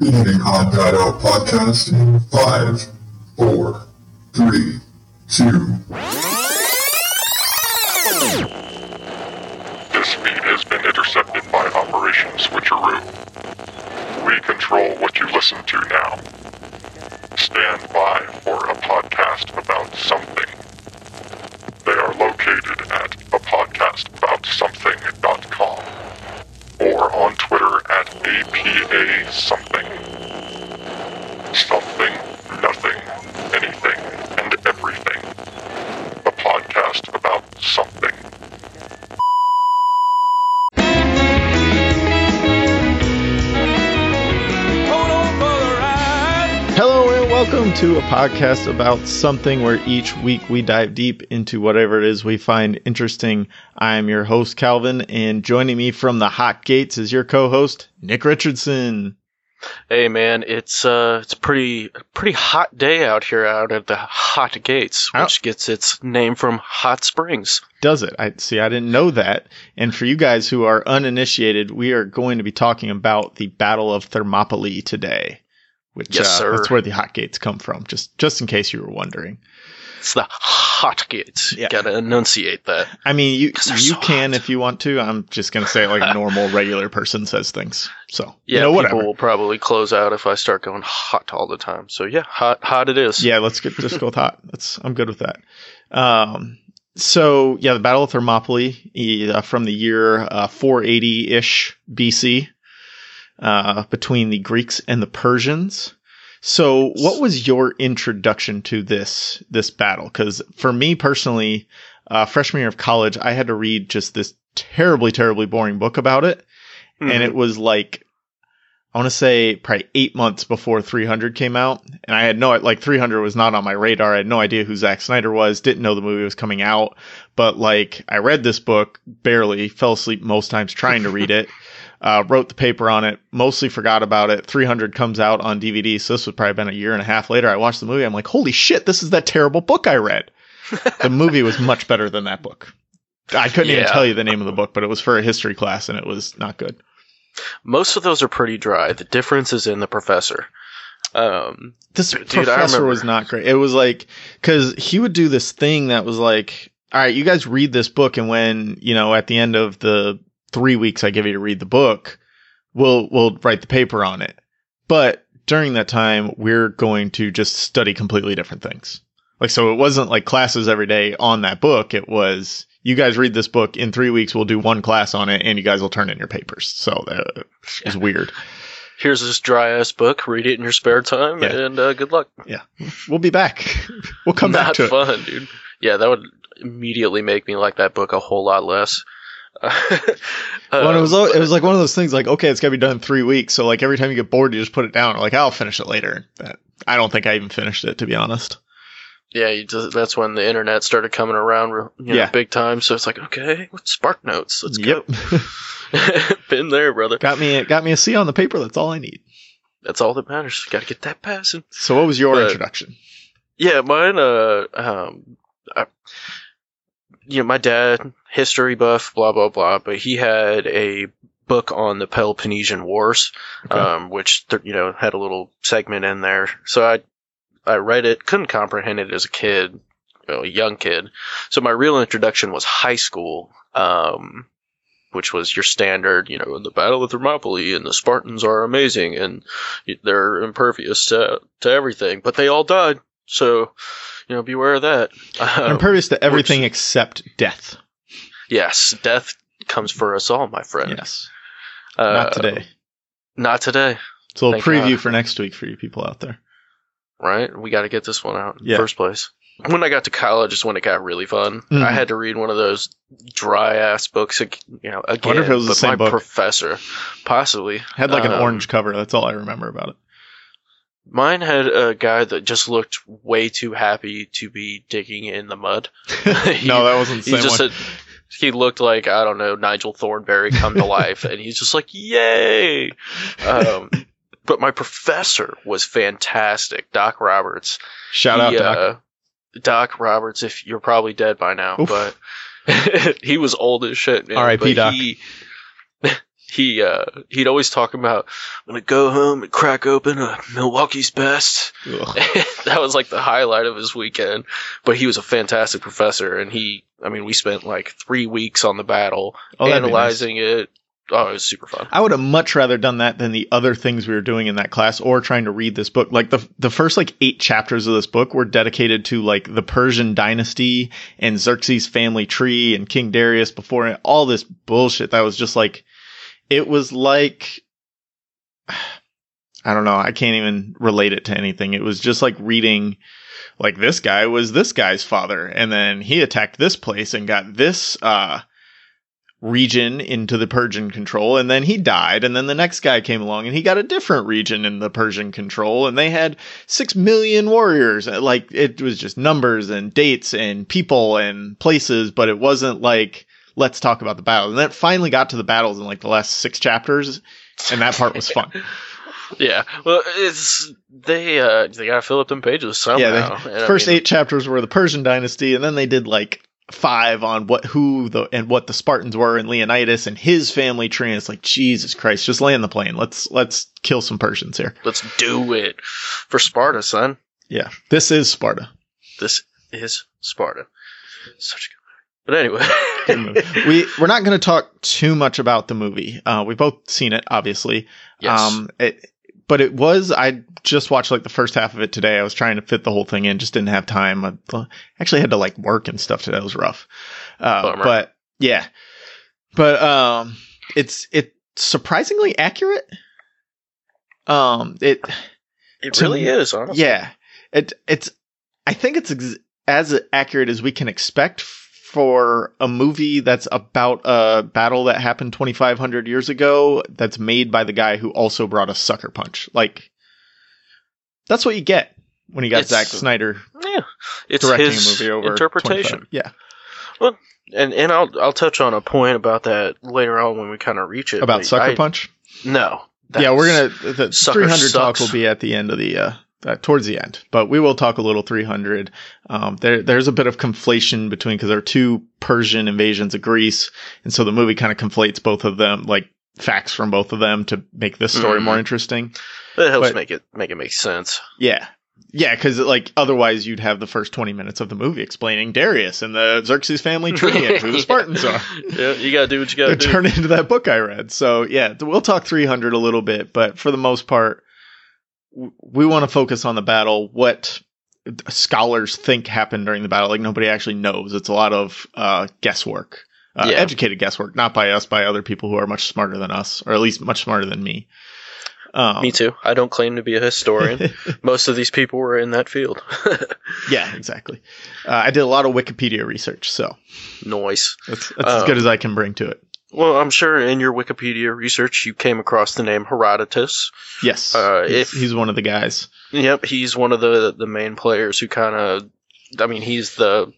Beginning Odd Dad Out podcast in five, four, three, two. This feed has been intercepted by Operation Switcheroo. We control what you listen to now. Stand by for a podcast about something. They are located at apodcastaboutsomething.com or on Twitter at APA something. Something, nothing, anything, and everything. A podcast about something. Hello and welcome to a podcast about something where each week we dive deep into whatever it is we find interesting. I'm your host Kalvin and joining me from the hot gates is your co-host Nick Richardson. Hey man, it's uh it's a pretty pretty hot day out here out at the Hot Gates, Oh. which gets its name from hot springs. Does it? I see I didn't know that. And for you guys who are uninitiated, we are going to be talking about the Battle of Thermopylae today. Which Yes, uh, sir. that's where the hot gates come from, just just in case you were wondering. It's the Hot. Yeah. You gotta enunciate that. I mean, you you so can hot. if you want to. I'm just gonna say like a normal, regular person says things. So Yeah, you know, whatever. people will probably close out if I start going hot all the time. So yeah, hot hot it is. Yeah, let's get just go with hot. That's I'm good with that. Um, so yeah, the Battle of Thermopylae uh, from the year uh, 480 ish BC uh, between the Greeks and the Persians. So, what was your introduction to this this battle? Because for me personally, uh, freshman year of college, I had to read just this terribly, terribly boring book about it, Mhm. and it was like I want to say probably eight months before 300 came out, and I had no like 300 was not on my radar. I had no idea who Zack Snyder was. Didn't know the movie was coming out, but like I read this book barely, fell asleep most times trying to read it. Uh, wrote the paper on it, mostly forgot about it. 300 comes out on DVD, so this would probably been a year and a half later. I watched the movie. I'm like, holy shit, this is that terrible book I read. the movie was much better than that book. I couldn't even tell you the name of the book, but it was for a history class and it was not good. Most of those are pretty dry. The difference is in the professor. Um, This Dude, professor was not great. It was like because he would do this thing that was like, all right, you guys read this book, and when you know at the end of the three weeks I give you to read the book, we'll we'll write the paper on it. But during that time, we're going to just study completely different things. Like so, it wasn't like classes every day on that book. It was you guys read this book in three weeks. We'll do one class on it, and you guys will turn in your papers. So it was weird. here's this dry ass book. Read it in your spare time, Yeah. and uh, good luck. Yeah, we'll be back. we'll come Not back to it. fun, dude. Yeah, that would immediately make me like that book a whole lot less. Well, it was Uh, it was like one of those things like okay, it's gotta be done in three weeks. So like every time you get bored, you just put it down. Like I'll finish it later. That I don't think I even finished it to be honest. yeah, you just, that's when the internet started coming around, you know, Yeah. big time. So it's like, okay, what's Spark Notes? Let's yep, go. Been there, brother. got me got me a C on the paper. That's all I need. That's all that matters. Got to get that passing. So what was your But- introduction? Yeah, mine. Uh, um, I, you know, my dad, history buff, blah blah blah, but he had a book on the Peloponnesian Wars, Okay. um, which th- you know had a little segment in there. So I, I read it, couldn't comprehend it as a kid, well, a young kid. So my real introduction was high school. Um, which was your standard, you know, in the Battle of Thermopylae, and the Spartans are amazing, and they're impervious to, to everything, but they all died. So, you know, beware of that. I'm Um, impervious to everything except death. yes, death comes for us all, my friend. Yes, Uh, not today. Not today, It's a little thank preview God. for next week for you people out there. right? We got to get this one out in Yeah. first place. When I got to college is when it got really fun. Mhm. I had to read one of those dry ass books, you know, again. wonder if it was the same my book. professor, possibly Had like an Um, orange cover. That's all I remember about it. Mine had a guy that just looked way too happy to be digging in the mud. He- no, that wasn't the He same just one. said he looked like I don't know Nigel Thornberry come to life, and he's just like yay. Um, but my professor was fantastic, Doc Roberts. Shout out Doc. uh, Doc Roberts. If you're probably dead by now, Oof. but he was old as shit. man, R.I.P. Doc. He, he uh, he'd always talk about I'm gonna go home and crack open a Milwaukee's best. That was like the highlight of his weekend. But he was a fantastic professor, and he, I mean, we spent like three weeks on the battle, Oh, that'd nice. analyzing it. Oh, it was super fun. I would have much rather done that than the other things we were doing in that class or trying to read this book. Like the the first like 8 chapters of this book were dedicated to like the Persian dynasty and Xerxes family tree and King Darius before all this bullshit that was just like it was like I don't know, I can't even relate it to anything. It was just like reading like this guy was this guy's father and then he attacked this place and got this uh region into the Persian control, and then he died, and then the next guy came along and he got a different region in the Persian control, and they had six million warriors. Like it was just numbers and dates and people and places, but it wasn't like let's talk about the battle. And then finally got to the battles in like the last six chapters, and that part was fun. Yeah, well, it's they uh they gotta fill up them pages somehow. yeah, And the I first mean, eight chapters were the Persian dynasty, and then they did like five on what who the and what the Spartans were and Leonidas and his family tree. And it's like Jesus Christ, just land the plane. Let's let's kill some Persians here. Let's do it for Sparta, son. Yeah, this is Sparta. This is Sparta. Such a. But anyway, we we're not going to talk too much about the movie. Uh, we've both seen it, obviously. yes. Um, it, but it was I just watched like the first half of it today. I was trying to fit the whole thing in, just didn't have time. I actually had to like work and stuff today. It was rough. Uh, but yeah, but um, it's it's surprisingly accurate. Um, it it really me- is, honestly. yeah, it it's I think it's ex- as accurate as we can expect for a movie that's about a battle that happened 2500 years ago that's made by the guy who also brought us Sucker Punch. Like that's what you get when you got It's- Zack Snyder Yeah. It's directing his a movie over interpretation. 25. Yeah, And and I'll I'll touch on a point about that later on when we kind of reach it. about Sucker I- Punch. No. yeah, we're gonna the Sucker 300 talk will be at the end of the uh, uh towards the end, but we will talk a little 300. Um, there there's a bit of conflation between because there are two Persian invasions of Greece, and so the movie kind of conflates both of them, like facts from both of them to make this story Mhm. more interesting. It helps but- make it make it make sense. Yeah. Yeah, because like otherwise you'd have the first twenty minutes of the movie explaining Darius and the Xerxes family tree and who the Spartans are. yeah, you gotta do what you gotta do. turn into that book I read. So yeah, we'll talk 300 a little bit, but for the most part, we want to focus on the battle. What scholars think happened during the battle, like nobody actually knows. It's a lot of uh, guesswork, uh, Yeah. educated guesswork, not by us, by other people who are much smarter than us, or at least much smarter than me. Um, Me too. I don't claim to be a historian. Most of these people were in that field. yeah, exactly. Uh, I did a lot of Wikipedia research, so Noise. that's, that's as Um, good as I can bring to it. Well, I'm sure in your Wikipedia research you came across the name Herodotus. Yes, uh, he's, if- he's one of the guys. Yep, he's one of the the main players who kind of. I mean, he's the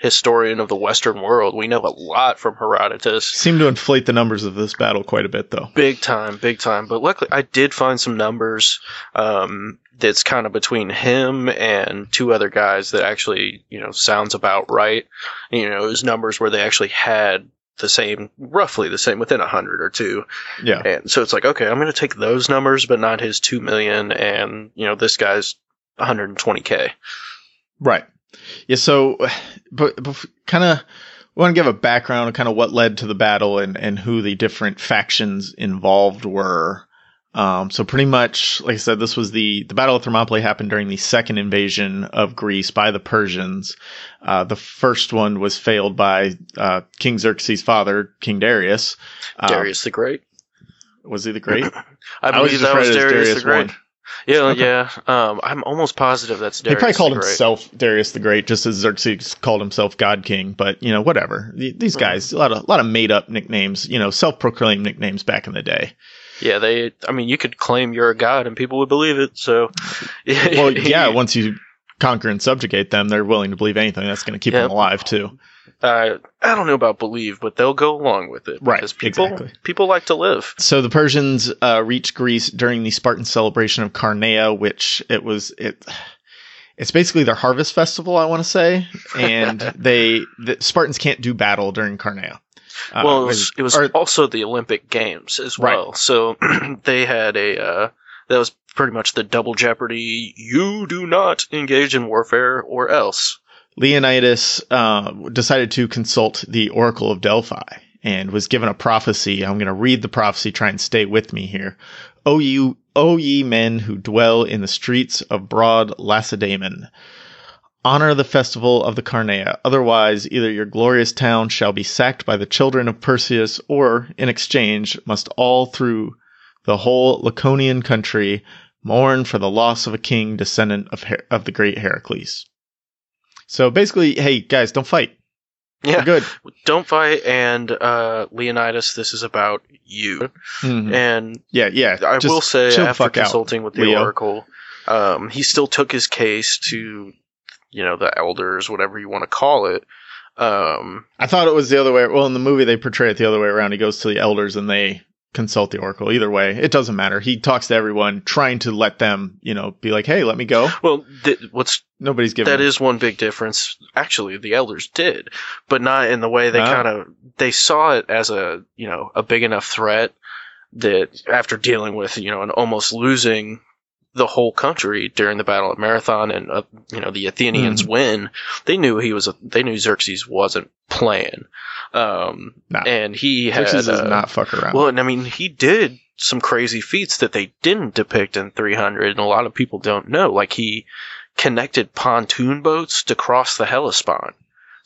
historian of the Western world. We know a lot from Herodotus. Seem to inflate the numbers of this battle quite a bit, though. Big time, big time. But luckily, I did find some numbers um, that's kind of between him and two other guys that actually, you know, sounds about right. You know, it was numbers where they actually had the same, roughly the same, within a hundred or two. Yeah. And so it's like, okay, I'm going to take those numbers, but not his two million, and you know, this guy's 120k. Right. Yeah. So, but, but kind of want to give a background of kind of what led to the battle and, and who the different factions involved were. Um, so pretty much, like I said, this was the, the Battle of Thermopylae happened during the second invasion of Greece by the Persians. Uh, the first one was failed by, uh, King Xerxes' father, King Darius. Uh, Darius the Great. Was he the great? I I was believe just that was read it as Darius, Darius the Great. one. Yeah, Okay. yeah. Um, I'm almost positive that's Darius. he probably called himself Darius the Great, just as Xerxes called himself God King. But you know, whatever. These guys, a lot of a lot of made up nicknames. You know, self proclaimed nicknames back in the day. Yeah, they. I mean, you could claim you're a god and people would believe it. So, Well, yeah. Once you conquer and subjugate them, they're willing to believe anything that's going to keep Yep. them alive too. uh, I don't know about believe, but they'll go along with it Right, because people exactly. people like to live. So the Persians uh, reached Greece during the Spartan celebration of Carneia, which it was it. It's basically their harvest festival, I want to say, and they the Spartans can't do battle during Carneia. Uh, well, it was, it was also the Olympic Games as Right. well. So they had a uh, that was pretty much the double jeopardy. You do not engage in warfare, or else. Leonidas uh, decided to consult the Oracle of Delphi and was given a prophecy. I'm going to read the prophecy, try and stay with me here. O you, O ye men who dwell in the streets of broad Lacedaemon, honor the festival of the Carneia. Otherwise, either your glorious town shall be sacked by the children of Perseus, or in exchange must all through the whole Laconian country mourn for the loss of a king descendant of Her- of the great Heracles. So basically, hey guys, don't fight. Yeah, We're good. don't fight. And uh, Leonidas, this is about you. Mhm. And Yeah, yeah. I will say, after fuck out, consulting with the Leo. Oracle, um, he still took his case to, you know, the elders, whatever you want to call it. Um, I thought it was the other way. Well, in the movie, they portray it the other way around. He goes to the elders and they consult the oracle. Either way, it doesn't matter. He talks to everyone, trying to let them, you know, be like, "Hey, let me go." well, th- what's Nobody's giving. that is one big difference. Actually, the elders did, but not in the way they kind of they saw it as a you know a big enough threat that after dealing with you know and almost losing the whole country during the battle at Marathon and uh, you know the Athenians Mm-hmm. win, they knew he was a, they knew Xerxes wasn't playing, um, Nah. and he had Xerxes does uh, not fuck around. well, and I mean, he did some crazy feats that they didn't depict in 300, and a lot of people don't know. Like he connected pontoon boats to cross the Hellespont.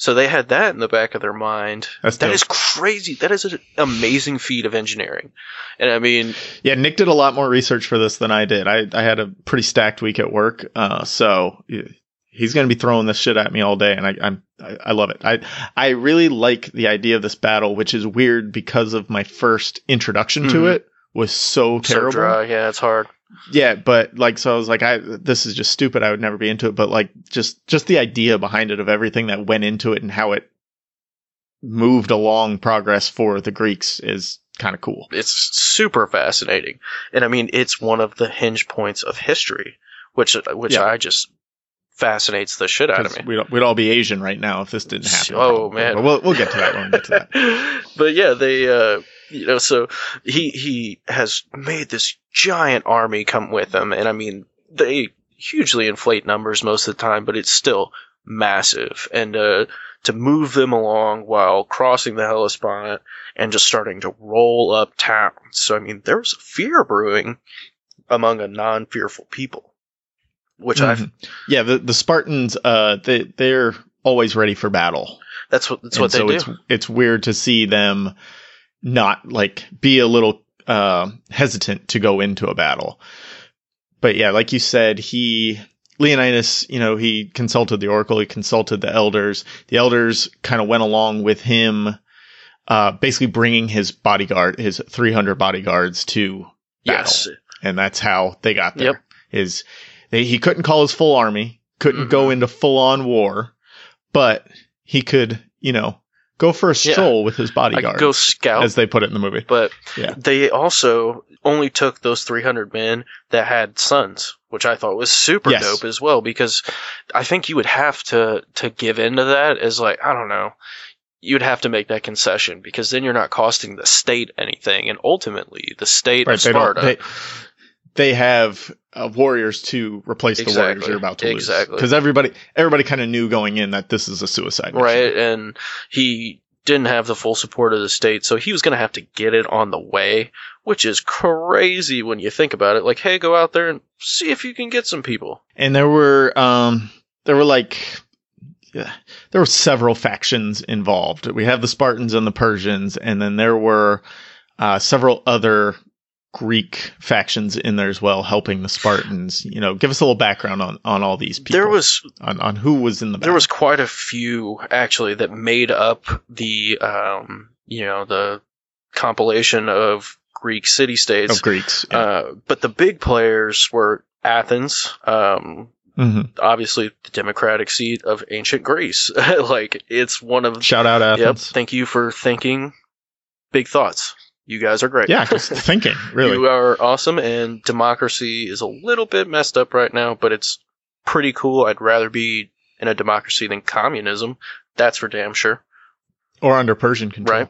So they had that in the back of their mind. That's That is crazy. That is an amazing feat of engineering. And I mean, Yeah, Nick did a lot more research for this than I did. I, I had a pretty stacked week at work, uh, so he's going to be throwing this shit at me all day, and I, I'm I, I love it. I I really like the idea of this battle, which is weird because of my first introduction to Mhm. it was so terrible. so dry. Yeah, it's hard. Yeah, but like so I was like I this is just stupid. I would never be into it, but like just just the idea behind it of everything that went into it and how it moved along progress for the Greeks is kind of cool. It's super fascinating. And I mean, it's one of the hinge points of history, which, which Yeah. I just fascinates the shit out of me. We'd, we'd all be Asian right now if this didn't happen. Oh, man. We'll we'll get to that when we get to that. but yeah, they uh you know, so he he has made this giant army come with him, and I mean they hugely inflate numbers most of the time, but it's still massive. And uh to move them along while crossing the Hellespont and just starting to roll up town. So I mean there was fear brewing among a non fearful people. Which I've Mhm. yeah, the the Spartans uh they they're always ready for battle. that's what that's And what they so do. it's it's weird to see them not like be a little uh, hesitant to go into a battle. But yeah, like you said, he Leonidas, you know, he consulted the oracle, he consulted the elders. The elders kind of went along with him, uh, basically bringing his bodyguard, his 300 bodyguards to battle, Yes. and that's how they got there. Yep. Is they, he couldn't call his full army, couldn't Mhm. go into full on war, but he could, you know, go for a Yeah. stroll with his bodyguard, go scout as they put it in the movie. But Yeah. they also only took those 300 men that had sons, which I thought was super Yes. dope as well. Because I think you would have to to give into that as like I don't know, you'd have to make that concession because then you're not costing the state anything, and ultimately the state of they. Sparta. They, they have uh, warriors to replace the warriors you're about to lose. Exactly. Because everybody, everybody kind of knew going in that this is a suicide mission. right? And he didn't have the full support of the state, so he was going to have to get it on the way, which is crazy when you think about it. Like, hey, go out there and see if you can get some people. And there were, um, there were like, yeah, there were several factions involved. We have the Spartans and the Persians, and then there were uh, several other Greek factions in there as well, helping the Spartans. You know, give us a little background on on all these people. There was on, on who was in the there was quite a few actually that made up the um, you know the compilation of Greek city states. of Greeks. Yeah. Uh, but the big players were Athens, um, Mhm. obviously the democratic seat of ancient Greece. like it's one of Shout out Yep. Athens. Thank you for thinking big thoughts. You guys are great. Yeah, just thinking really. You are awesome, and democracy is a little bit messed up right now, but it's pretty cool. I'd rather be in a democracy than communism. That's for damn sure. or under Persian control.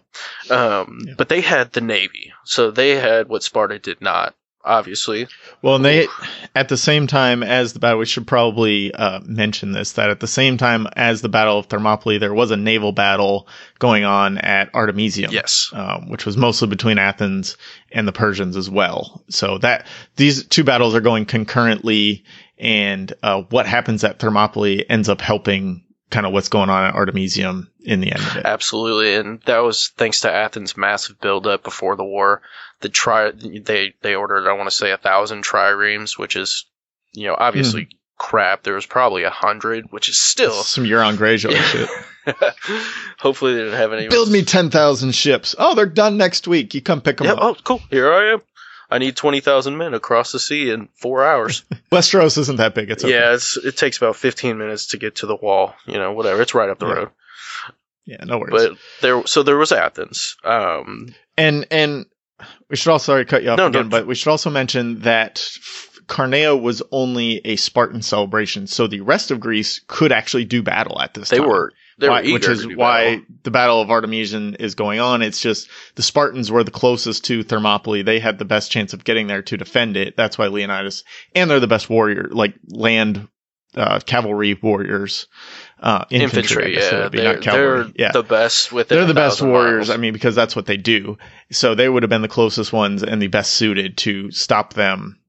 right? Um, Yeah. But they had the navy, so they had what Sparta did not. Obviously, Well, and they, at the same time as the battle, we should probably uh, mention this that at the same time as the Battle of Thermopylae, there was a naval battle going on at Artemisium. yes, Um, which was mostly between Athens and the Persians as well. So that these two battles are going concurrently, and uh, what happens at Thermopylae ends up helping kind of what's going on at Artemisium in the end of it. absolutely, and that was thanks to Athens' massive buildup before the war. The tri they they ordered, I want to say, a thousand triremes, which is, you know, obviously Hmm. crap. There was probably a hundred, which is still. Some Euron Greyjoy shit. Hopefully, they didn't have any. Build me ten thousand ships. Oh, they're done next week. You come pick them Yeah. up. Oh, cool. Here I am. I need twenty thousand men across the sea in four hours. Westeros isn't that big. It's okay. Yeah, it's, it takes about fifteen minutes to get to the wall. You know, whatever. It's right up the Yeah. road. yeah, no worries. But there, so there was Athens. Um, And and we should also sorry cut you off No, again, but we should also mention that Carneia was only a Spartan celebration, so the rest of Greece could actually do battle at this they time. were, they Why- were which is why battle. the Battle of Artemisium is going on. It's just the Spartans were the closest to Thermopylae; they had the best chance of getting there to defend it. That's why Leonidas, and they're the best warrior, like land uh, cavalry warriors, uh, infantry. Infantry. Yeah, would be, they're, not cavalry. they're yeah, the best within. they're the best warriors. miles. I mean, because that's what they do. So they would have been the closest ones and the best suited to stop them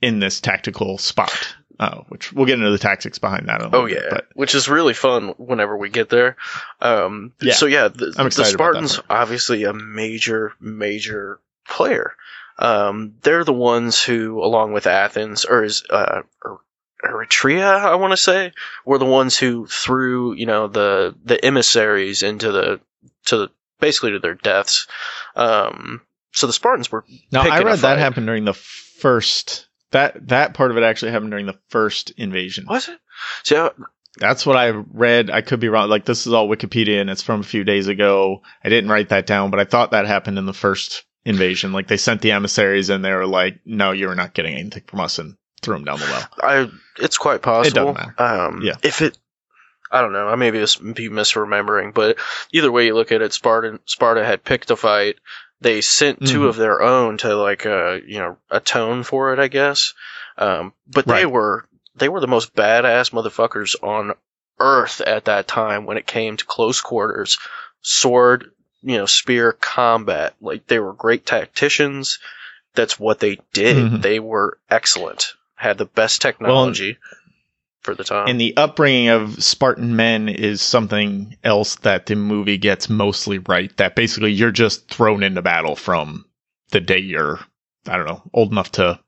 in this tactical spot. Uh, which we'll get into the tactics behind that. In a little Oh bit, yeah, but which is really fun whenever we get there. Um, Yeah. So yeah, the, the excited about that Spartans obviously a major, major player. Um, they're the ones who, along with Athens, or is uh, Er- Eretria, I want to say, were the ones who threw you know the the emissaries into the to the, basically to their deaths. Um, so the Spartans were now I read that happened during the first. That that part of it actually happened during the first invasion. was it? So That's what I read. I could be wrong. Like this is all Wikipedia and it's from a few days ago. I didn't write that down, but I thought that happened in the first invasion. Like they sent the emissaries and they were like, "No, you're not getting anything from us," and threw them down the well. I it's quite possible. matter. Um, Yeah. If it, I don't know. I may be, be misremembering, but either way you look at it, Spartan Sparta had picked a fight. They sent 2 Mhm. of their own to like uh you know atone for it, I guess. Um, but they were they were the most badass motherfuckers on earth at that time when it came to close quarters, sword, you know, spear combat. Like they were great tacticians. That's what they did. Mhm. They were excellent. Had the best technology for the time. And the upbringing of Spartan men is something else that the movie gets mostly right. That basically you're just thrown into battle from the day you're, I don't know, old enough to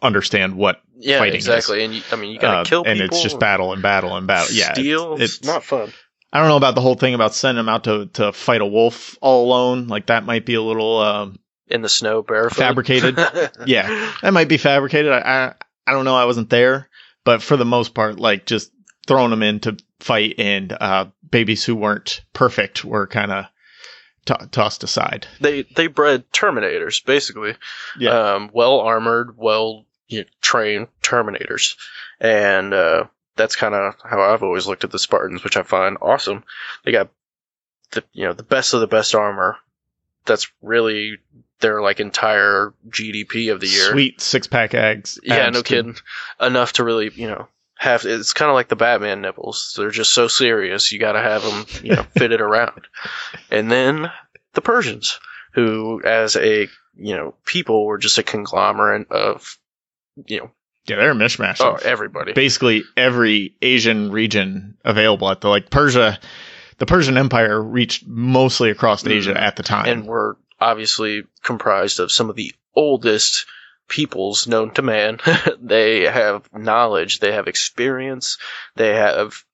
understand what. yeah, fighting is. exactly. And you, I mean, you gotta uh, kill people. and it's just battle and battle and battle. Yeah, steal. it's, It's, it's not fun. I don't know about the whole thing about sending them out to to fight a wolf all alone. Like that might be a little. Um, In the snow, barefoot. Fabricated. Yeah. that might be fabricated. I, I I don't know. I wasn't there, but for the most part, like just throwing them in to fight and uh, babies who weren't perfect were kind of to- tossed aside. they they bred Terminators basically. Yeah. Um, well armored, well you know, trained Terminators, and uh, that's kind of how I've always looked at the Spartans, which I find awesome. They got the you know the best of the best armor. That's really their like entire GDP of the year. Sweet six pack eggs. Yeah, no kidding. Enough to really, you know, have. It's kind of like the Batman nipples. They're just so serious. You got to have them, you know, fitted around. And then the Persians, who, as a you know, people were just a conglomerate of, you know, Yeah, they're a mishmash. oh, everybody. basically every Asian region available at the like Persia. The Persian Empire reached mostly across Asia Mhm. at the time. and were obviously comprised of some of the oldest peoples known to man. they have knowledge, they have experience, they have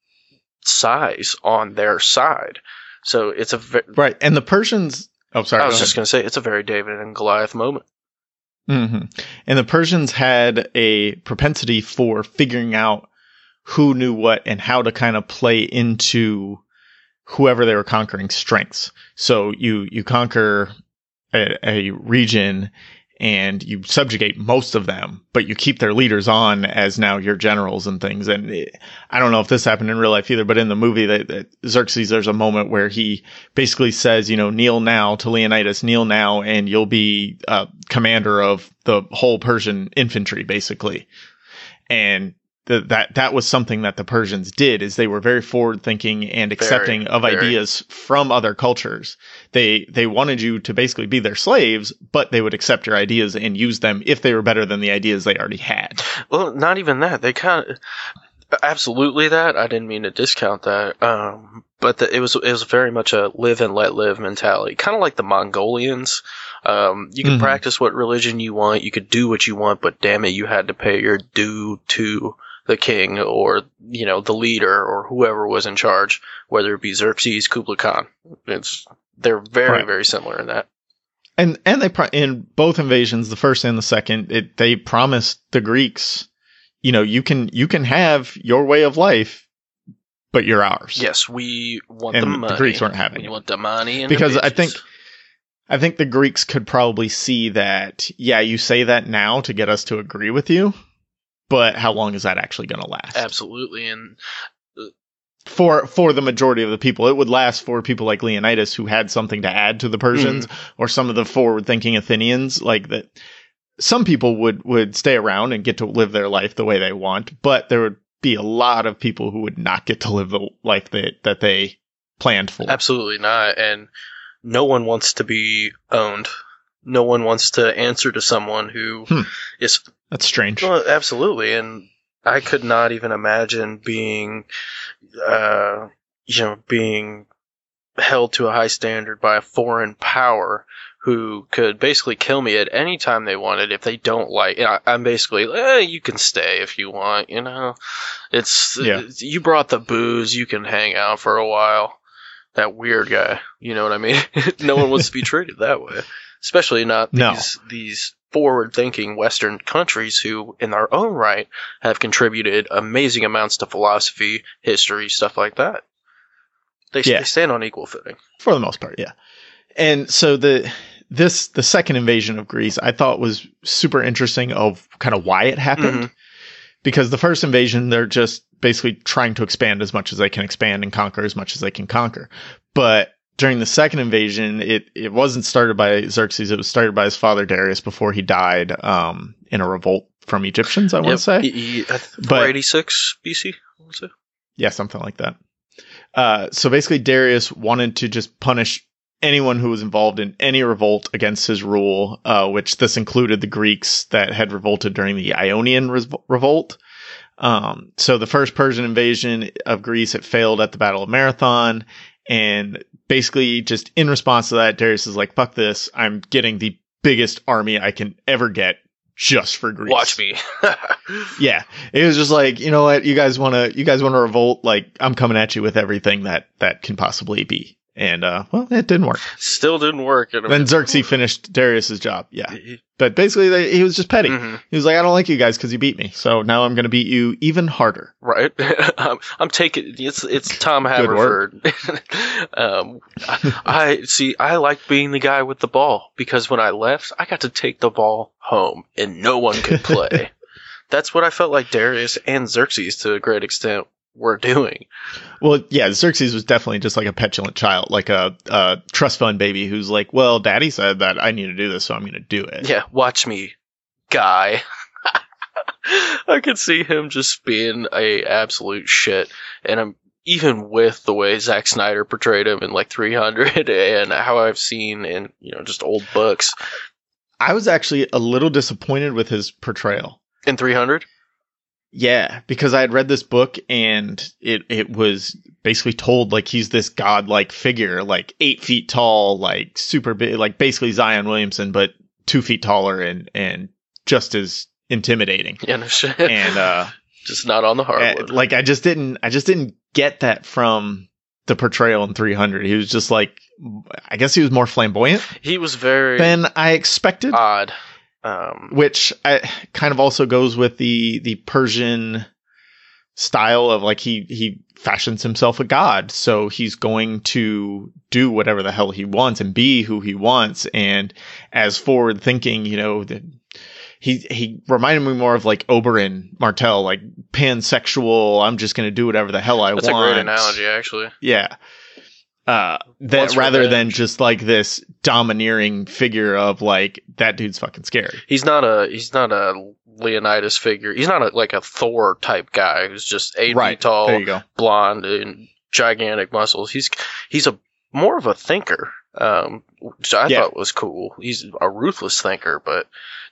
size on their side. So it's a ve- right, and the Persians. Oh, sorry. I was go just going to say it's a very David and Goliath moment. hmm And the Persians had a propensity for figuring out who knew what and how to kind of play into whoever they were conquering strengths. So you you conquer a, a region and you subjugate most of them, but you keep their leaders on as now your generals and things. And it, I don't know if this happened in real life either, but in the movie that, that Xerxes, there's a moment where he basically says, you know, kneel now to Leonidas, kneel now, and you'll be uh, commander of the whole Persian infantry, basically. And the, that that was something that the Persians did is they were very forward thinking and accepting Very, of very. ideas from other cultures. They they wanted you to basically be their slaves, but they would accept your ideas and use them if they were better than the ideas they already had. Well, not even that. They kind of absolutely that. I didn't mean to discount that. Um, but the, it was it was very much a live and let live mentality, kind of like the Mongolians. Um, you could Mhm. practice what religion you want, you could do what you want, but damn it, you had to pay your due to the king or you know the leader or whoever was in charge, whether it be Xerxes, Kublai Khan. It's they're very Right. very similar in that. And and they pro- in both invasions, the first and the second, it, they promised the Greeks, you know, you can you can have your way of life, but you're ours. Yes, we want And the the. Greeks weren't having We it. want the money and the because I think I think the Greeks could probably see that. Yeah, you say that now to get us to agree with you, but how long is that actually going to last? absolutely and uh, For for the majority of the people, it would last for people like Leonidas who had something to add to the Persians, mm-hmm. or some of the forward-thinking Athenians, like that. Some people would would stay around and get to live their life the way they want, but there would be a lot of people who would not get to live the life that that they planned for. Absolutely not. And no one wants to be owned. No one wants to answer to someone who Hmm. is That's strange. well, absolutely. And I could not even imagine being, uh, you know, being held to a high standard by a foreign power who could basically kill me at any time they wanted if they don't like. You know, I'm basically, eh, you can stay if you want. You know, it's Yeah. you brought the booze, you can hang out for a while. That weird guy, you know what I mean? no one wants to be treated that way, especially not No. these these forward-thinking Western countries who, in their own right, have contributed amazing amounts to philosophy, history, stuff like that. They, Yeah. they stand on equal footing. for the most part yeah and so the this the second invasion of greece i thought was super interesting of kind of why it happened Mhm. because the first invasion they're just basically trying to expand as much as they can expand and conquer as much as they can conquer but during the second invasion it it wasn't started by xerxes it was started by his father darius before he died um in a revolt from egyptians i want to say he- I think But- 486 BC. Say. yeah, something like that. Uh, so basically, Darius wanted to just punish anyone who was involved in any revolt against his rule, uh, which this included the Greeks that had revolted during the Ionian res- revolt. Um, so the first Persian invasion of Greece, it failed at the Battle of Marathon. And basically, just in response to that, Darius is like, fuck this. I'm getting the biggest army I can ever get just for Greece. Watch me. Yeah, it was just like, you know what, you guys want to, you guys want to revolt. Like, I'm coming at you with everything that that can possibly be. And uh, well, it didn't work. Still didn't work. And Then Xerxes finished Darius's job. Yeah, but basically, they, he was just petty. Mhm. He was like, I don't like you guys because you beat me, so now I'm going to beat you even harder. Right. I'm, I'm taking it's it's Tom Haverford. um, I, I see. I like being the guy with the ball because when I left, I got to take the ball home and no one could play. That's what I felt like Darius and Xerxes to a great extent were doing. Well, yeah, Xerxes was definitely just like a petulant child, like a, a trust fund baby who's like, well, daddy said that I need to do this, so I'm going to do it. Yeah, watch me, guy. I could see him just being a absolute shit, and I'm even with the way Zack Snyder portrayed him in like 300 and how I've seen in you know just old books I was actually a little disappointed with his portrayal. in 300. Yeah, because I had read this book and it it was basically told like he's this godlike figure, like eight feet tall, like super big, like basically Zion Williamson, but two feet taller and and just as intimidating. Yeah, no shit. And uh, just not on the eh, hardwood. like I just didn't, I just didn't get that from the portrayal in 300. He was just like, I guess he was more flamboyant he was very than I expected. odd. Um, which I, kind of also goes with the the Persian style of like he he fashions himself a god. So he's going to do whatever the hell he wants and be who he wants. And as forward thinking you know the, he he reminded me more of like Oberyn Martell like pansexual I'm just going to do whatever the hell I That's want a great analogy, actually. yeah uh that Wants rather than just like this domineering figure of like that dude's fucking scary He's not a he's not a Leonidas figure. He's not a, like a Thor type guy who's just eight right feet tall, there you go blonde, and gigantic muscles. He's he's a more of a thinker, um, which I Yeah. thought was cool. He's a ruthless thinker, but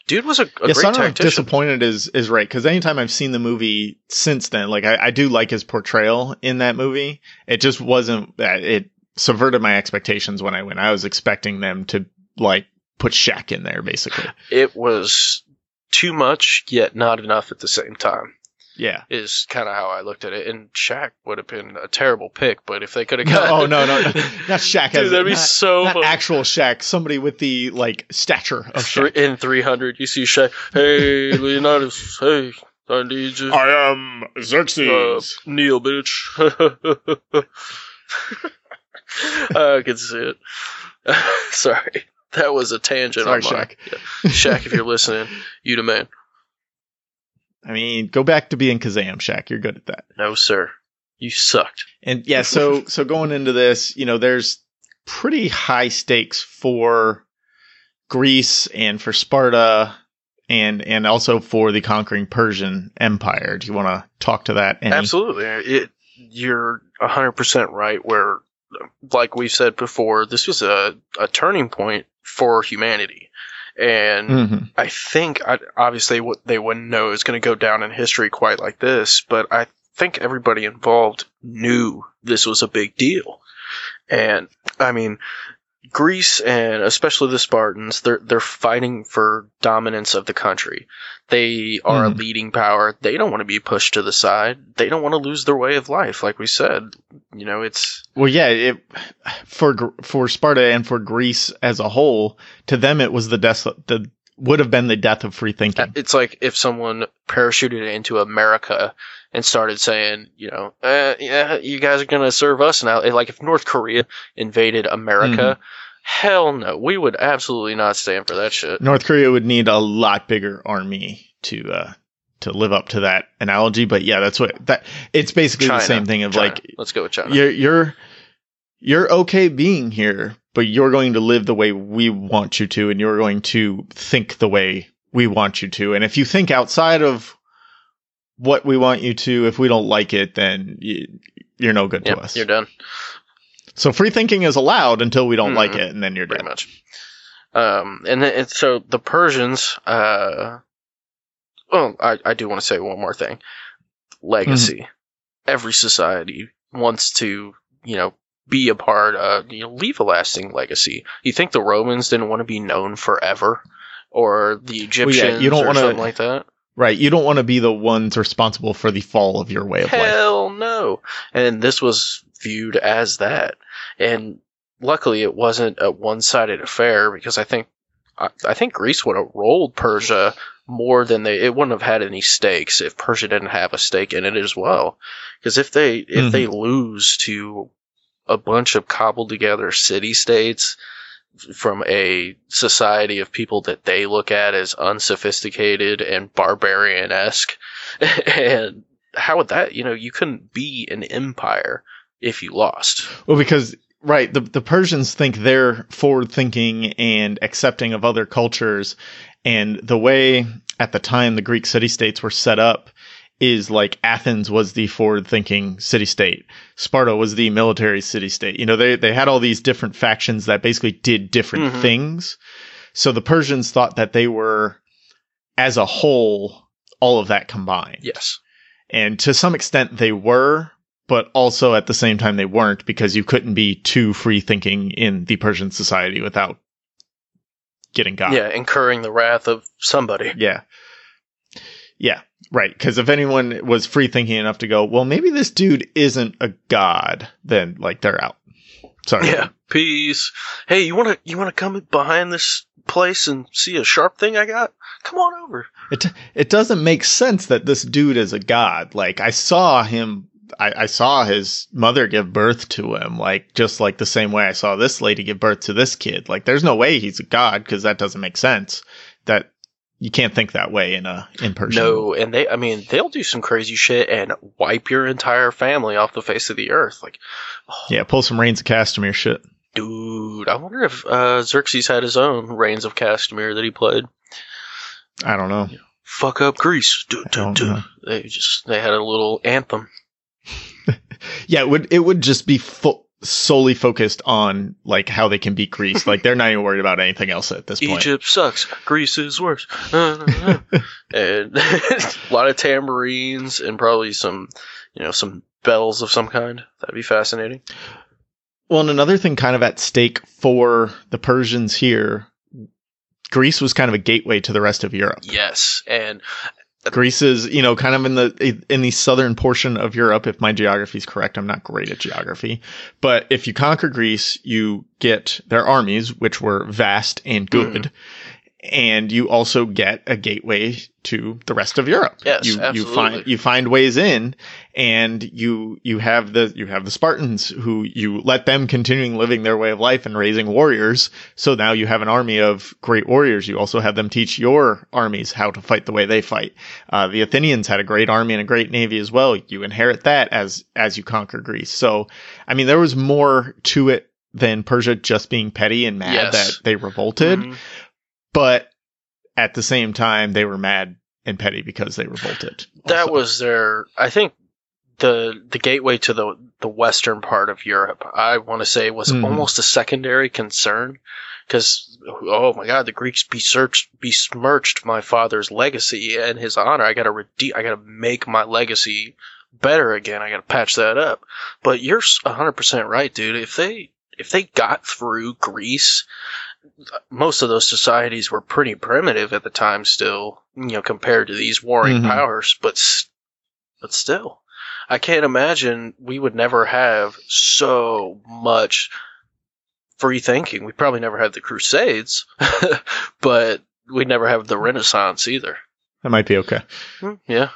dude was a, a yeah, great tactician. disappointed is is right because anytime I've seen the movie since then, like I, I do like his portrayal in that movie. It just wasn't that it subverted my expectations when I went. I was expecting them to like put Shaq in there, basically. It was too much, yet not enough at the same time. Yeah. Is kind of how I looked at it. And Shaq would have been a terrible pick, but if they could have got, oh no, no, no, not Shaq. Dude, that'd be not, so not fun. actual Shaq. Somebody with the like stature of Three, Shaq. in 300, you see Shaq. Hey, Leonidas. Hey, I need you. I am Uh, Neil, bitch. Oh, I can see it. Sorry. That was a tangent Sorry, on mine. Shaq. Yeah. Shaq, if you're listening, you the man. I mean, go back to being Kazam, Shaq. You're good at that. No, sir. You sucked. And yeah, so so going into this, you know, there's pretty high stakes for Greece and for Sparta and and also for the conquering Persian Empire. Do you want to talk to that? Any? Absolutely. It, you're 100% right where, like we've said before, this was a, a turning point for humanity. And Mhm. I think, I, obviously, what they wouldn't know is going to go down in history quite like this, but I think everybody involved knew this was a big deal. And I mean, Greece and especially the Spartans, they're they're fighting for dominance of the country. They are a Mhm. leading power. They don't want to be pushed to the side. They don't want to lose their way of life. Like we said, you know, it's Well, yeah, it for for Sparta and for Greece as a whole, to them it was the death the would have been the death of free thinking. it's like if someone parachuted into America and started saying, you know, uh, yeah, you guys are gonna serve us now. Like if North Korea invaded America, hell no, we would absolutely not stand for that shit. North Korea would need a lot bigger army to uh to live up to that analogy, but yeah, that's what that it's basically China. the same thing of China. like let's go with China. you're you're you're okay being here, but you're going to live the way we want you to, and you're going to think the way we want you to. And if you think outside of what we want you to, if we don't like it, then you, you're no good Yep, to us. you're done. So free thinking is allowed until we don't like Mhm. it, and then you're pretty done. much. Um, and then and so the Persians. Uh, well, I, I do want to say one more thing. Legacy. Every society wants to, you know, be a part of, you know, leave a lasting legacy. You think the Romans didn't want to be known forever, or the Egyptians, you don't or wanna- something like that? Right. You don't want to be the ones responsible for the fall of your way of life. Hell no. And this was viewed as that. And luckily it wasn't a one-sided affair because I think I, I think Greece would have rolled Persia more than they it wouldn't have had any stakes if Persia didn't have a stake in it as well. Because if they if Mhm. they lose to a bunch of cobbled together city states from a society of people that they look at as unsophisticated and barbarian esque. and how would that, you know, you couldn't be an empire if you lost. Well, because right, the the Persians think they're forward thinking and accepting of other cultures, and the way at the time the Greek city states were set up is like Athens was the forward thinking city state, Sparta was the military city state. You know, they they had all these different factions that basically did different Mhm. things. So the Persians thought that they were, as a whole, all of that combined. Yes. And to some extent they were, but also at the same time they weren't because you couldn't be too free thinking in the Persian society without getting got. Yeah, incurring the wrath of somebody. Yeah. Yeah. Right. Because if anyone was free thinking enough to go, well, maybe this dude isn't a god, then like they're out. Sorry. Yeah, peace. Hey, you wanna you wanna come behind this place and see a sharp thing I got? Come on over. It it doesn't make sense that this dude is a god. Like I saw him I, I saw his mother give birth to him, like just like the same way I saw this lady give birth to this kid. Like there's no way he's a god because that doesn't make sense. That you can't think that way in a in person. No, and they I mean they'll do some crazy shit and wipe your entire family off the face of the earth. Like Yeah, pull some Rains of Castamere shit. dude, I wonder if uh, Xerxes had his own Rains of Castamere that he played. I don't know. Fuck up Greece. Du, I du, don't du. know. They just they had a little anthem. Yeah, it would it would just be fo- solely focused on like how they can beat Greece. like they're not even worried about anything else at this point. Egypt sucks. Greece is worse. And a lot of tambourines and probably some, you know, some bells of some kind. That'd be fascinating. Well, and another thing kind of at stake for the Persians here, Greece was kind of a gateway to the rest of Europe. Yes, and Greece is, you know, kind of in the in the southern portion of Europe. If my geography is correct, I'm not great at geography, but if you conquer Greece, you get their armies, which were vast and good, mm-hmm. And you also get a gateway to the rest of Europe. Yes, you you absolutely. find you find ways in, and you you have the you have the Spartans who you let them continuing living their way of life and raising warriors. So now you have an army of great warriors. You also have them teach your armies how to fight the way they fight. Uh, the Athenians had a great army and a great navy as well. You inherit that as as you conquer Greece. So I mean, there was more to it than Persia just being petty and mad Yes. that they revolted Mhm. But at the same time they were mad and petty because they revolted. that was their. I think the the gateway to the the western part of Europe. I want to say was Mhm. almost a secondary concern because oh my god, the Greeks besmirched besmirched my father's legacy and his honor. I gotta redeem. I gotta make my legacy better again. I gotta patch that up. But you're hundred percent right, dude. If they if they got through Greece, most of those societies were pretty primitive at the time still, you know, compared to these warring Mhm. powers, but but still. I can't imagine we would never have so much free thinking. We probably never had the crusades, but we'd never have the renaissance either. that might be okay. Hmm, Yeah.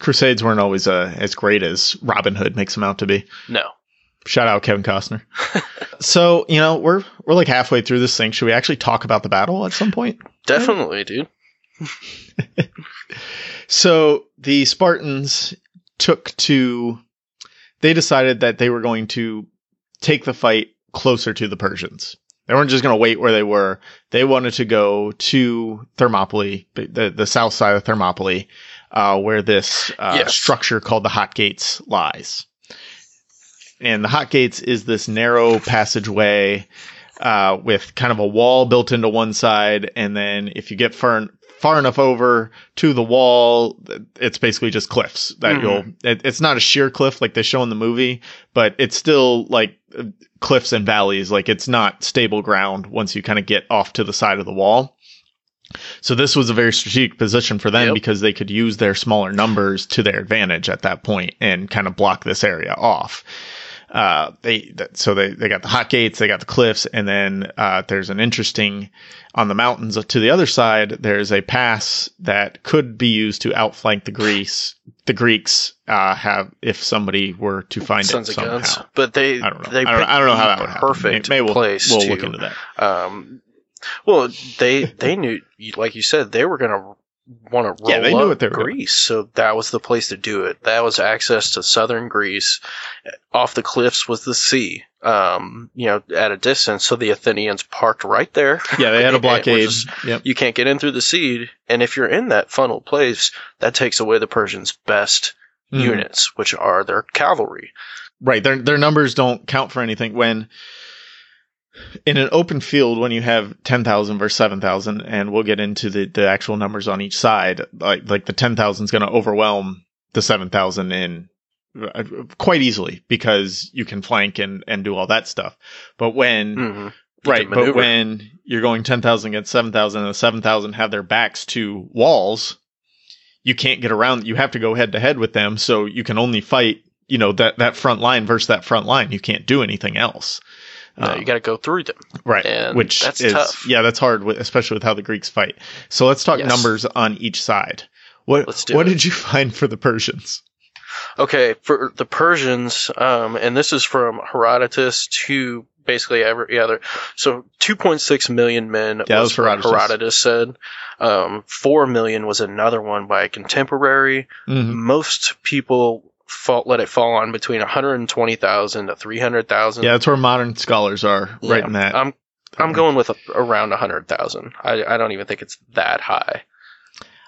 Crusades weren't always uh, as great as Robin Hood makes them out to be. No. Shout out Kevin Costner. so you know we're we're like halfway through this thing. Should we actually talk about the battle at some point? Definitely, dude. So the Spartans took to. They decided that they were going to take the fight closer to the Persians. They weren't just going to wait where they were. They wanted to go to Thermopylae, the the south side of Thermopylae, uh, where this uh, Yes. structure called the Hot Gates lies. And the Hot Gates is this narrow passageway uh, with kind of a wall built into one side, and then if you get far far enough over to the wall, it's basically just cliffs that Mhm. you'll. It, it's not a sheer cliff like they show in the movie, but it's still like uh, cliffs and valleys. Like it's not stable ground once you kind of get off to the side of the wall. So this was a very strategic position for them Yep. because they could use their smaller numbers to their advantage at that point and kind of block this area off. Uh, they th- so they they got the hot gates, they got the cliffs, and then uh, there's an interesting on the mountains to the other side. There's a pass that could be used to outflank the Greeks. The Greeks uh, have if somebody were to find Sons it somehow. guns. But they I don't know. they I, don't, I don't know how that would happen. perfect Maybe we'll, place we'll to look into that. Um, well, they they knew, like you said, they were gonna want to roll Yeah, they knew up what they were doing. Greece, so that was the place to do it. That was access to southern Greece. Off the cliffs was the sea. Um, you know, at a distance, so the Athenians parked right there. Yeah, they had a And blockade. just- Yep. You can't get in through the sea, and if you're in that funnel place, that takes away the Persians' best Mhm. units, which are their cavalry. Right. Their their numbers don't count for anything when in an open field when you have 10,000 versus 7,000 and we'll get into the, the actual numbers on each side like like the 10,000 is going to overwhelm the 7,000 in uh, quite easily because you can flank and and do all that stuff. But when Mm-hmm. right, but when you're going 10,000 against 7,000 and the 7,000 have their backs to walls, you can't get around. You have to go head to head with them. So you can only fight you know that that front line versus that front line. You can't do anything else. Um, you got to go through them. right and which that's is tough. yeah that's hard especially with how the greeks fight so let's talk Yes. numbers on each side what what it. did you find for the persians Okay, for the Persians, um, and this is from Herodotus to basically every other. So 2.6 million men Yeah, was was Herodotus. Herodotus said. Um, 4 million was another one by a contemporary. Mhm. Most people fall, let it fall on between 120,000 to 300,000. yeah that's where modern scholars are right in that I'm I'm going with a, around 100,000. I, I don't even think it's that high.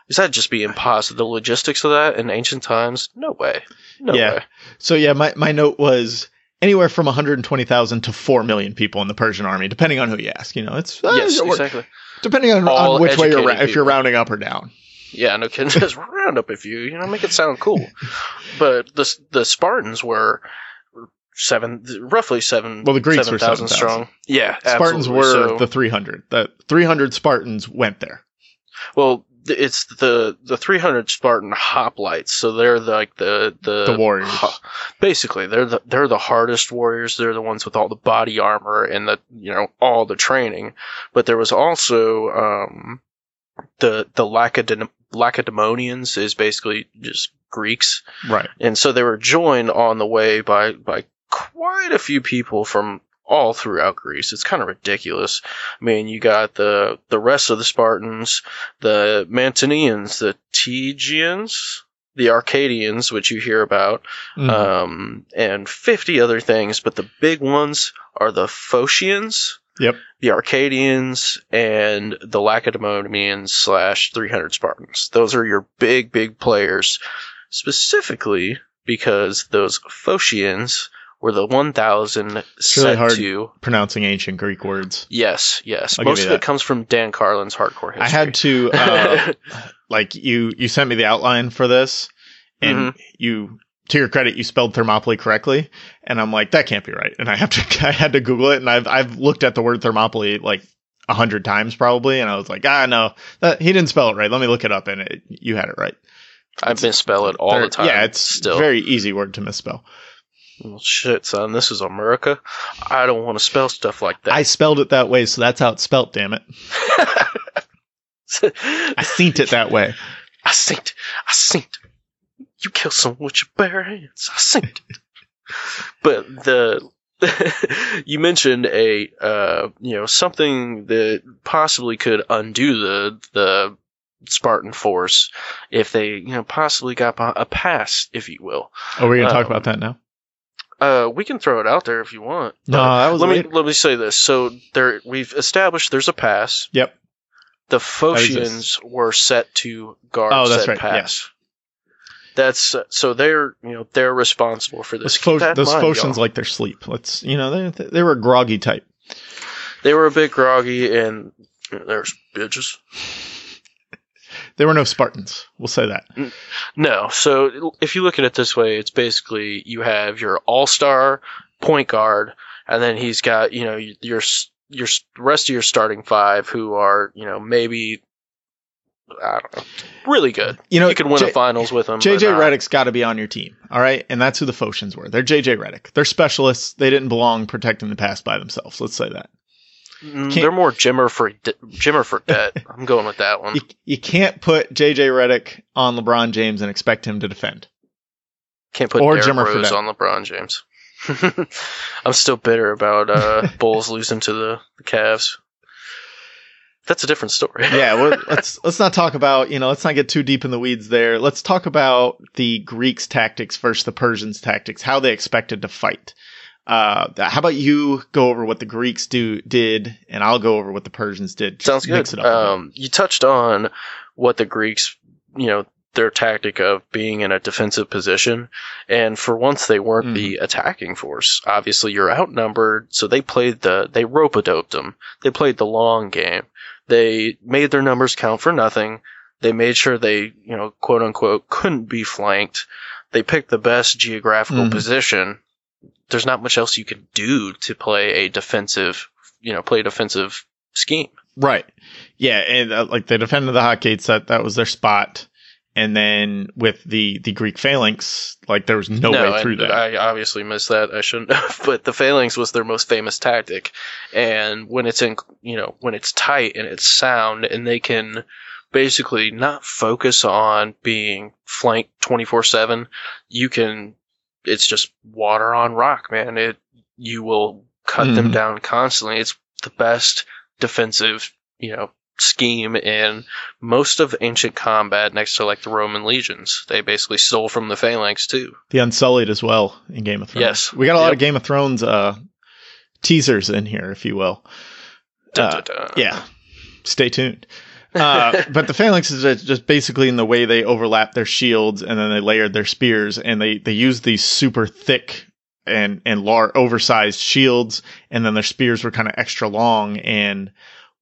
Is that just be impossible? The logistics of that in ancient times? No way. No Yeah. way. so yeah my, my note was anywhere from 120000 to 4 million people in the persian army depending on who you ask you know it's uh, Yes, exactly. depending on, on which way you're ra- if you're rounding up or down Yeah, no kidding. Just round up a few, you know, make it sound cool. But the the Spartans were seven, roughly seven. Well, the Greeks were 7,000 7,000. strong. Yeah, spartans absolutely. were So- the 300 the 300 spartans went there well. It's the the 300 Spartan hoplites, so they're the, like the the the warriors basically they're the they're the hardest warriors they're the ones with all the body armor and the you know all the training but there was also um the the Lacedem- lacedaemonians is basically just greeks right and so they were joined on the way by by quite a few people from all throughout Greece. It's kind of ridiculous. I mean, you got the the rest of the Spartans, the Mantineans, the Tegeans, the Arcadians, which you hear about, Mhm. um, and 50 other things, but the big ones are the Phocians, Yep. the Arcadians, and the Lacedaemonians slash 300 Spartans. Those are your big, big players, specifically because those Phocians were the 1,000 really set hard. to. pronouncing ancient greek words Yes, yes. I'll Most of that. it comes from Dan Carlin's Hardcore History. I had to uh, like you you sent me the outline for this and Mm-hmm. you to your credit you spelled thermopylae correctly and I'm like that can't be right and I have to I had to google it and I've I've looked at the word thermopylae like a hundred times probably and I was like ah no that, he didn't spell it right let me look it up and it, you had it right I misspell it all There- the time. yeah it's still. very easy word to misspell Well, shit, son. This is America. I don't want to spell stuff like that. I spelled it that way so that's how it's spelt damn it I seen it that way I it. I seen it. You kill someone with your bare hands. I seen it. but the you mentioned a uh, you know something that possibly could undo the the Spartan force if they you know possibly got a pass, if you will. oh we're gonna talk Um, about that now Uh, we can throw it out there if you want. no was let later. me let me say this. So there, we've established there's a pass. yep The. Phocians were set to guard Oh, that's right, pass. That's so they're you know they're responsible for Those, this. That in those mind, Phocians y'all. like their sleep. Let's, you know, they they were a groggy type. they were a bit groggy and you know, there's bitches. there were no Spartans. We'll say that. Mm. No, so if you look at it this way, it's basically you have your all star point guard, and then he's got you know your your rest of your starting five who are you know maybe I don't know really good. You know, you could win J- a finals with them. JJ Redick's got to be on your team, all right? And that's who the Phocians were. They're JJ Redick. They're specialists. They didn't belong protecting the pass by themselves. Let's say that. Mm, They're more Jimmer for Jimmer Fredette. I'm going with that one. You, you can't put JJ Redick on LeBron James and expect him to defend. Can't put or Derrick Jimmer Rose on LeBron James. I'm still bitter about uh, Bulls losing to the, the Cavs. That's a different story. Yeah, well, let's let's not talk about you know let's not get too deep in the weeds there. Let's talk about the Greeks' tactics versus the Persians' tactics, how they expected to fight. Uh, how about you go over what the Greeks do did, and I'll go over what the Persians did. Sounds mix good. it up. Um, you touched on what the Greeks, you know, their tactic of being in a defensive position, and for once they weren't the Mm-hmm. attacking force. Obviously, you're outnumbered, so they played the they rope a doped them. They played the long game. They made their numbers count for nothing. They made sure they, you know, quote unquote, couldn't be flanked. They picked the best geographical Mhm. position. There's not much else you can do to play a defensive, you know, play a defensive scheme. Right. Yeah, and uh, like they defended the hot gates. That that was their spot. And then with the the Greek phalanx, like there was no, way through and that. I obviously missed that. I shouldn't have. But the phalanx was their most famous tactic, and when it's in, you know, when it's tight and it's sound, and they can basically not focus on being flanked twenty four seven. You can. It's just water on rock, man. It you will cut them Mhm. down constantly. It's the best defensive, you know, scheme in most of ancient combat next to like the Roman legions. They basically stole from the phalanx too. the Unsullied as well in Game of Thrones. Yes. we got a lot Yep. of Game of Thrones uh, teasers in here, if you will. Uh, dun, dun. Yeah, stay tuned. uh, but the phalanx is just- just basically in the way they overlap their shields and then they layered their spears and they they use these super thick and and lar- oversized shields and then their spears were kind of extra long and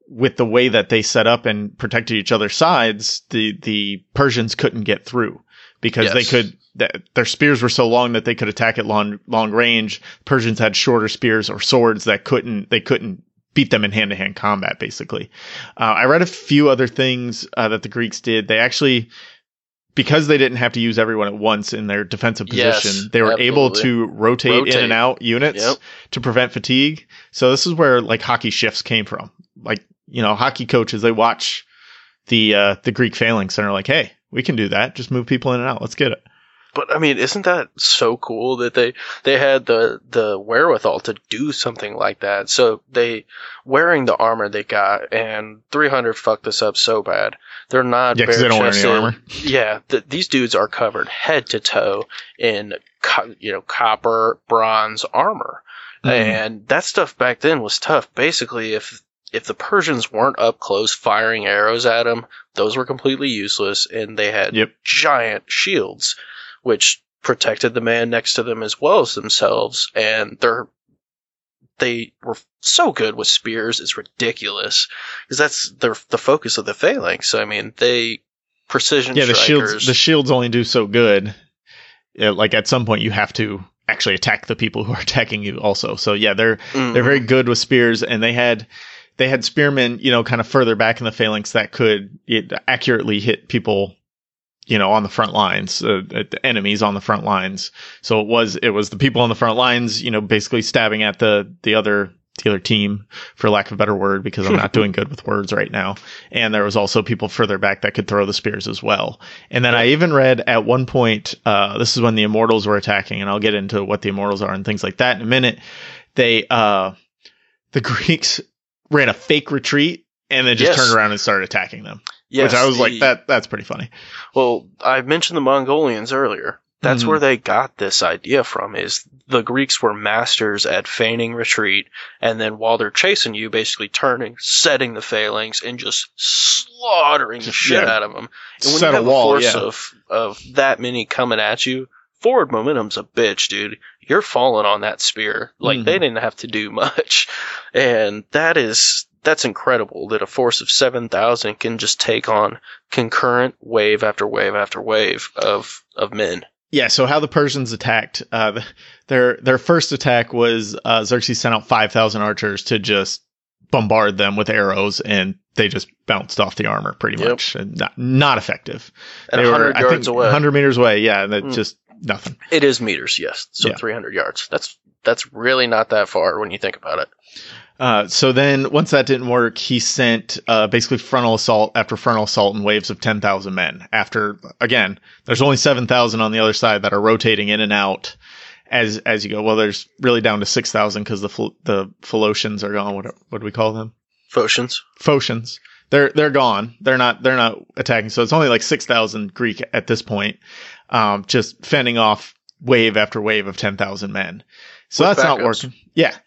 with the way that they set up and protected each other's sides the the Persians couldn't get through because they could th- their spears were so long that they could attack at long long range Persians had shorter spears or swords that couldn't they couldn't beat them in hand to hand combat basically uh, I read a few other things uh, that the Greeks did. They actually, because they didn't have to use everyone at once in their defensive Yes, position, they were able to rotate, in and out units Yep. to prevent fatigue. So this is where like hockey shifts came from. Like you know, hockey coaches they watch the uh, the Greek phalanx and are like, hey, we can do that. Just move people in and out. Let's get it. But I mean, isn't that so cool that they they had the the wherewithal to do something like that? So they wearing the armor they got, and 300 fucked this up so bad. They're not Yeah, 'cause they don't wear any armor. Yeah, th- these dudes are covered head to toe in co- you know copper, bronze armor, Mhm. and that stuff back then was tough. Basically, if if the Persians weren't up close firing arrows at them, those were completely useless, and they had Yep. giant shields, which protected the man next to them as well as themselves. And they're they were so good with spears; it's ridiculous because that's their the focus of the phalanx. I mean, they precision Yeah, the strikers. shields the shields only do so good. Yeah, like at some point you have to actually attack the people who are attacking you also. So yeah, they're Mhm. they're very good with spears and they had they had spearmen you know kind of further back in the phalanx that could it, accurately hit people you know on the front lines uh, uh, the enemies on the front lines. So it was it was the people on the front lines you know basically stabbing at the the other the other team for lack of a better word because i'm not doing good with words right now. And there was also people further back that could throw the spears as well. And then i even read at one point uh, this is when the immortals were attacking and i'll get into what the immortals are and things like that in a minute. They uh the greeks ran a fake retreat and then just Yes. turned around and started attacking them Yes, which i was like that that's pretty funny Well, I mentioned the Mongolians earlier. That's Mhm. where they got this idea from is the Greeks were masters at feigning retreat and then while they're chasing you basically turning, setting the phalanx and just slaughtering the shit yeah. out of them. And when Set you a wall, a force yeah. of of that many coming at you, forward momentum's a bitch, dude. You're falling on that spear. Like Mhm. they didn't have to do much. And that is that's incredible that a force of 7,000 can just take on concurrent wave after wave after wave of of men. Yeah, so how the Persians attacked, uh, their their first attack was uh, Xerxes sent out five thousand archers to just bombard them with arrows, and they just bounced off the armor pretty Yep. much, and not not effective. And they 100 yards away. hundred meters away. Yeah, and that Mm. just nothing. It is meters, yes. So Yeah. 300 yards. That's that's really not that far when you think about it. Uh, so then, once that didn't work, he sent uh, basically frontal assault after frontal assault in waves of 10,000 men. After, again, there's only 7,000 on the other side that are rotating in and out as as you go. Well, there's really down to 6,000 because the the Philocians are gone. What, what do we call them? Phocians. Phocians. They're they're gone. They're not they're not attacking. So it's only like 6,000 Greek at this point, um, just fending off wave after wave of 10,000 men. So With that's not working. Yeah.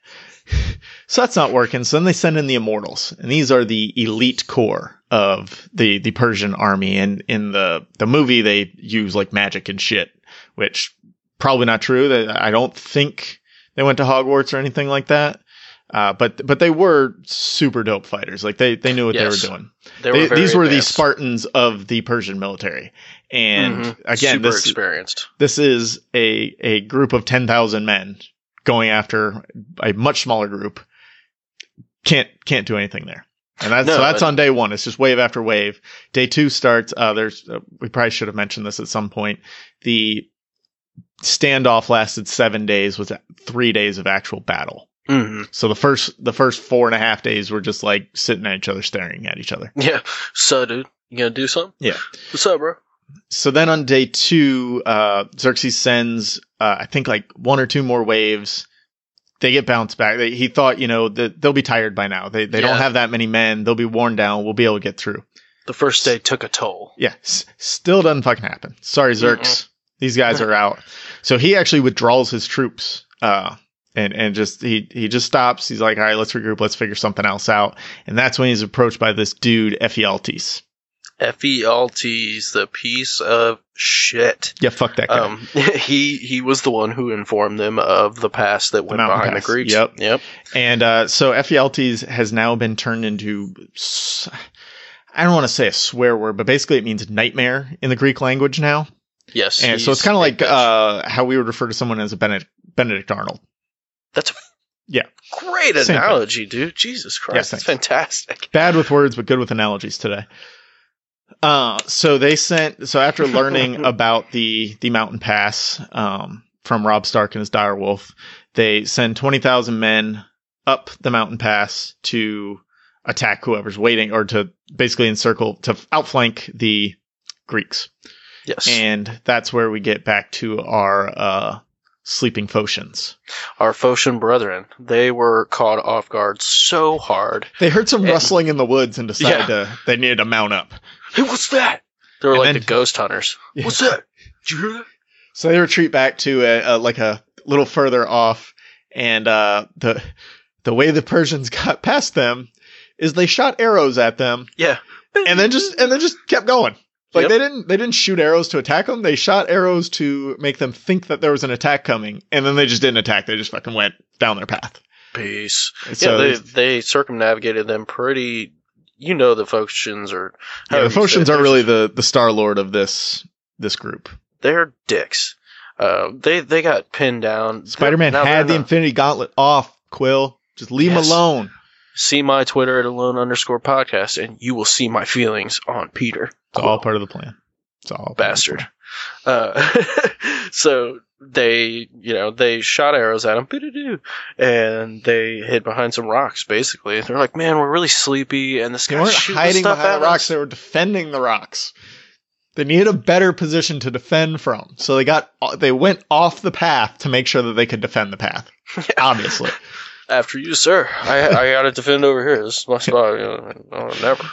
So that's not working. So then they send in the immortals, and these are the elite core of the the Persian army. And in the the movie, they use like magic and shit, which probably not true. I don't think they went to Hogwarts or anything like that. Uh, but but they were super dope fighters. Like they they knew what Yes. they were doing. They were these were the. Spartans of the Persian military. And Mhm. again, super this experienced. this is a a group of 10,000 men going after a much smaller group can't can't do anything there And that's No, so that's on day one. It's just wave after wave. Day two starts. Uh, there's uh, we probably should have mentioned this at some point. The standoff lasted seven days with three days of actual battle. hmm So the first the first four and a half days were just like sitting at each other, staring at each other. Yeah. So, dude, you gonna do something? Yeah. What's up, bro? So then on day two, uh, Xerxes sends uh, I think like one or two more waves. They get bounced back. They, he thought, you know, that they'll be tired by now. They they Yeah. don't have that many men. They'll be worn down. We'll be able to get through. The first day took a toll. Yeah, s- still doesn't fucking happen. Sorry, Zerx. These guys are out. So he actually withdraws his troops. Uh, and, and just he he just stops. He's like, all right, let's regroup. Let's figure something else out. And that's when he's approached by this dude, Ephialtes. Ephialtes, the piece of shit. Yeah, fuck that guy. Um, he he was the one who informed them of the pass that went mountain behind pass. the Greeks. Yep. Yep. and uh, so Ephialtes has now been turned into. I don't want to say a swear word, but basically it means nightmare in the Greek language now. Yes. And so it's kind of like uh, how we would refer to someone as a Benedict, Benedict Arnold. That's a Yeah. great Same thing. analogy, dude. Jesus Christ, thanks. that's fantastic. bad with words but good with analogies today uh so they sent so after learning about the the mountain pass um from rob stark and his dire wolf they send 20000 men up the mountain pass to attack whoever's waiting or to basically encircle to outflank the greeks Yes. and that's where we get back to our uh sleeping phocians Our Phocian brethren, they were caught off guard so hard. they heard some And- rustling in the woods and decided Yeah. to they needed to mount up Hey, what's that? They were And like then- the ghost hunters. Yeah. What's that? Did you hear that? So they retreat back to a, a like a little further off, and uh, the the way the Persians got past them is they shot arrows at them, Yeah. and then just and then just kept going. Like Yep. they didn't they didn't shoot arrows to attack them. They shot arrows to make them think that there was an attack coming, and then they just didn't attack. They just fucking went down their path. Peace. So yeah, they they circumnavigated them pretty. You know the Phocians are. yeah, the however you say it, Phocians are really the the star lord of this this group. they're dicks. Uh, they they got pinned down. Spider Man had the not- Infinity Gauntlet off. Quill, just leave Yes. him alone. see my Twitter at alone underscore podcast, and you will see my feelings on Peter. It's all part of the plan. It's all part of the bastard. Uh, so they, you know, they shot arrows at him, and they hid behind some rocks. Basically, they're like, "Man, we're really sleepy," and this They guy's shooting hiding stuff behind at the rocks; us. they were defending the rocks. They needed a better position to defend from, so they got they went off the path to make sure that they could defend the path. Obviously, After you, sir, I I got to defend over here. This is my spot. You know, never.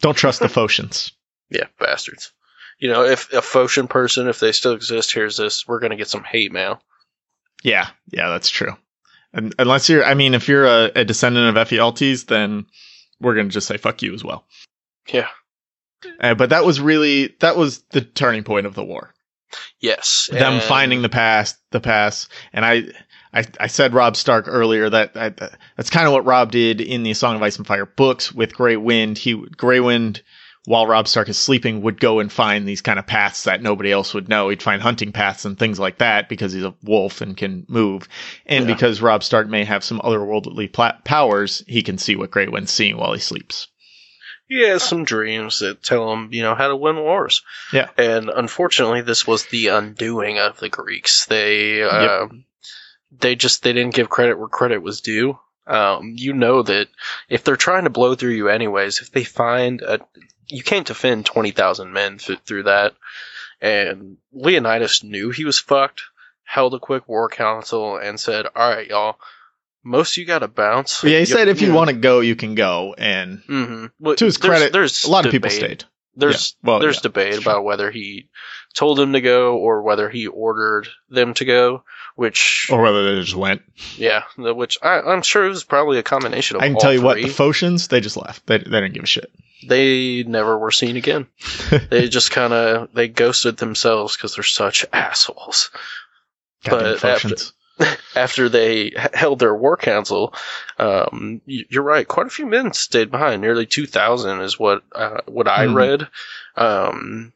don't trust the Phocians. Yeah, bastards. You know, if a Phocian person, if they still exist, hears this, we're gonna get some hate mail. Yeah, yeah, that's true. And unless you're, I mean, if you're a, a descendant of Ephialtes, then we're gonna just say fuck you as well. Yeah. Uh, but that was really that was the turning point of the war. Yes. them finding the past, the past, and I, I, I said Rob Stark earlier that, that that's kind of what Rob did in the Song of Ice and Fire books with Grey Wind. He Grey Wind, while Rob Stark is sleeping, would go and find these kind of paths that nobody else would know. He'd find hunting paths and things like that because he's a wolf and can move, and Yeah. because Rob Stark may have some otherworldly pla- powers, he can see what Grey Wind's seeing while he sleeps. he has some dreams that tell him, you know, how to win wars. Yeah. And unfortunately, this was the undoing of the Greeks. They, uh, they just they didn't give credit where credit was due. Um, you know that if they're trying to blow through you anyways, if they find a, you can't defend twenty thousand men th- through that. And Leonidas knew he was fucked. Held a quick war council and said, "All right, y'all." Most of you got to bounce. yeah, he said if you know- want to go, you can go, and Mhm. Well, to his there's- credit, there's a lot of people stayed. There's Yeah. Well, there's yeah, debate about whether he told them to go or whether he ordered them to go. Which or whether they just went. yeah, which I, I'm sure it was probably a combination of. I can tell you what, the Phocians, they just left. They, they didn't give a shit. They never were seen again. they just kind of they ghosted themselves because they're such assholes. Goddamn But after- After they held their war council, um, you're right. Quite a few men stayed behind. Nearly two thousand is what uh, what I Mhm. read, um,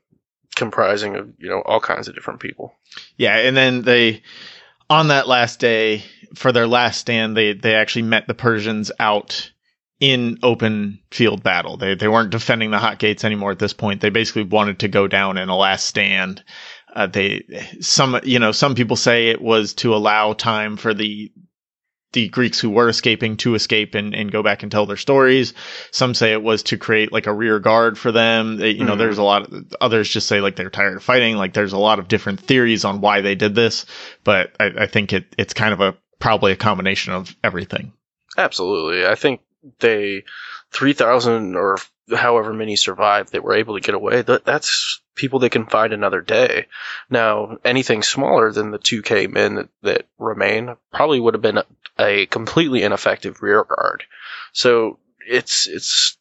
comprising of you know all kinds of different people. Yeah, and then they, on that last day, for their last stand, they, they actually met the Persians out in open field battle. They they weren't defending the hot gates anymore at this point. They basically wanted to go down in a last stand. Uh, they some you know some people say it was to allow time for the the Greeks who were escaping to escape and, and go back and tell their stories. Some say it was to create like a rear guard for them. They, you know, Mhm. there's a lot of others just say like they're tired of fighting. Like there's a lot of different theories on why they did this, but I, I think it, it's kind of a probably a combination of everything. Absolutely. I think they 3,000 or however many survived that were able to get away. That that's people they can find another day. Now, anything smaller than the 2k men that, that remain probably would have been a, a completely ineffective rear guard. So, it's it's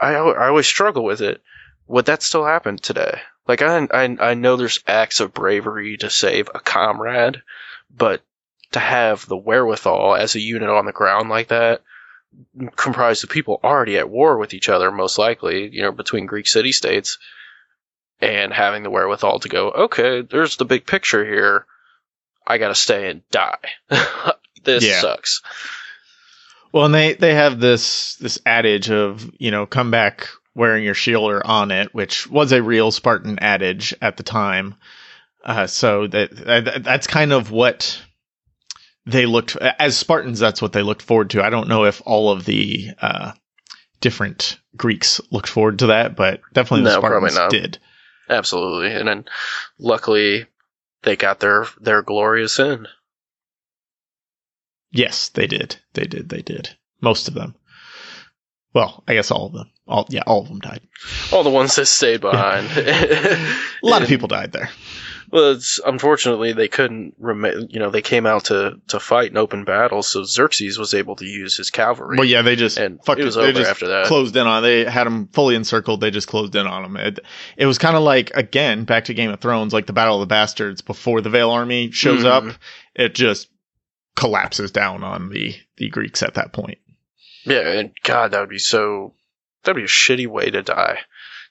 I I always struggle with it. Would that still happen today? Like I I I know there's acts of bravery to save a comrade, but to have the wherewithal as a unit on the ground like that, comprised of people already at war with each other, most likely, you know, between Greek city states, and having the wherewithal to go, okay, there's the big picture here. I gotta stay and die. this Yeah. sucks. Well, and they, they have this, this adage of, you know, come back wearing your shield or on it, which was a real Spartan adage at the time. Uh, so that, that that's kind of what they looked as Spartans. That's what they looked forward to. I don't know if all of the uh, different Greeks looked forward to that, but definitely the No, Spartans not. did. Absolutely. And then luckily they got their, their glorious end. Yes, they did. They did. They did. Most of them. Well, I guess all of them. All yeah, all of them died. All the ones that stayed behind. A lot of people died there. Well, it's, unfortunately, they couldn't. Rem- you know, they came out to to fight in open battle, so Xerxes was able to use his cavalry. Well, yeah, they just and fucked it was They over just after that. closed in on. They had them fully encircled. They just closed in on them. It, it was kind of like again back to Game of Thrones, like the Battle of the Bastards before the Vale Army shows Mhm. up. It just collapses down on the the Greeks at that point. Yeah, and God, that would be so. That'd be a shitty way to die.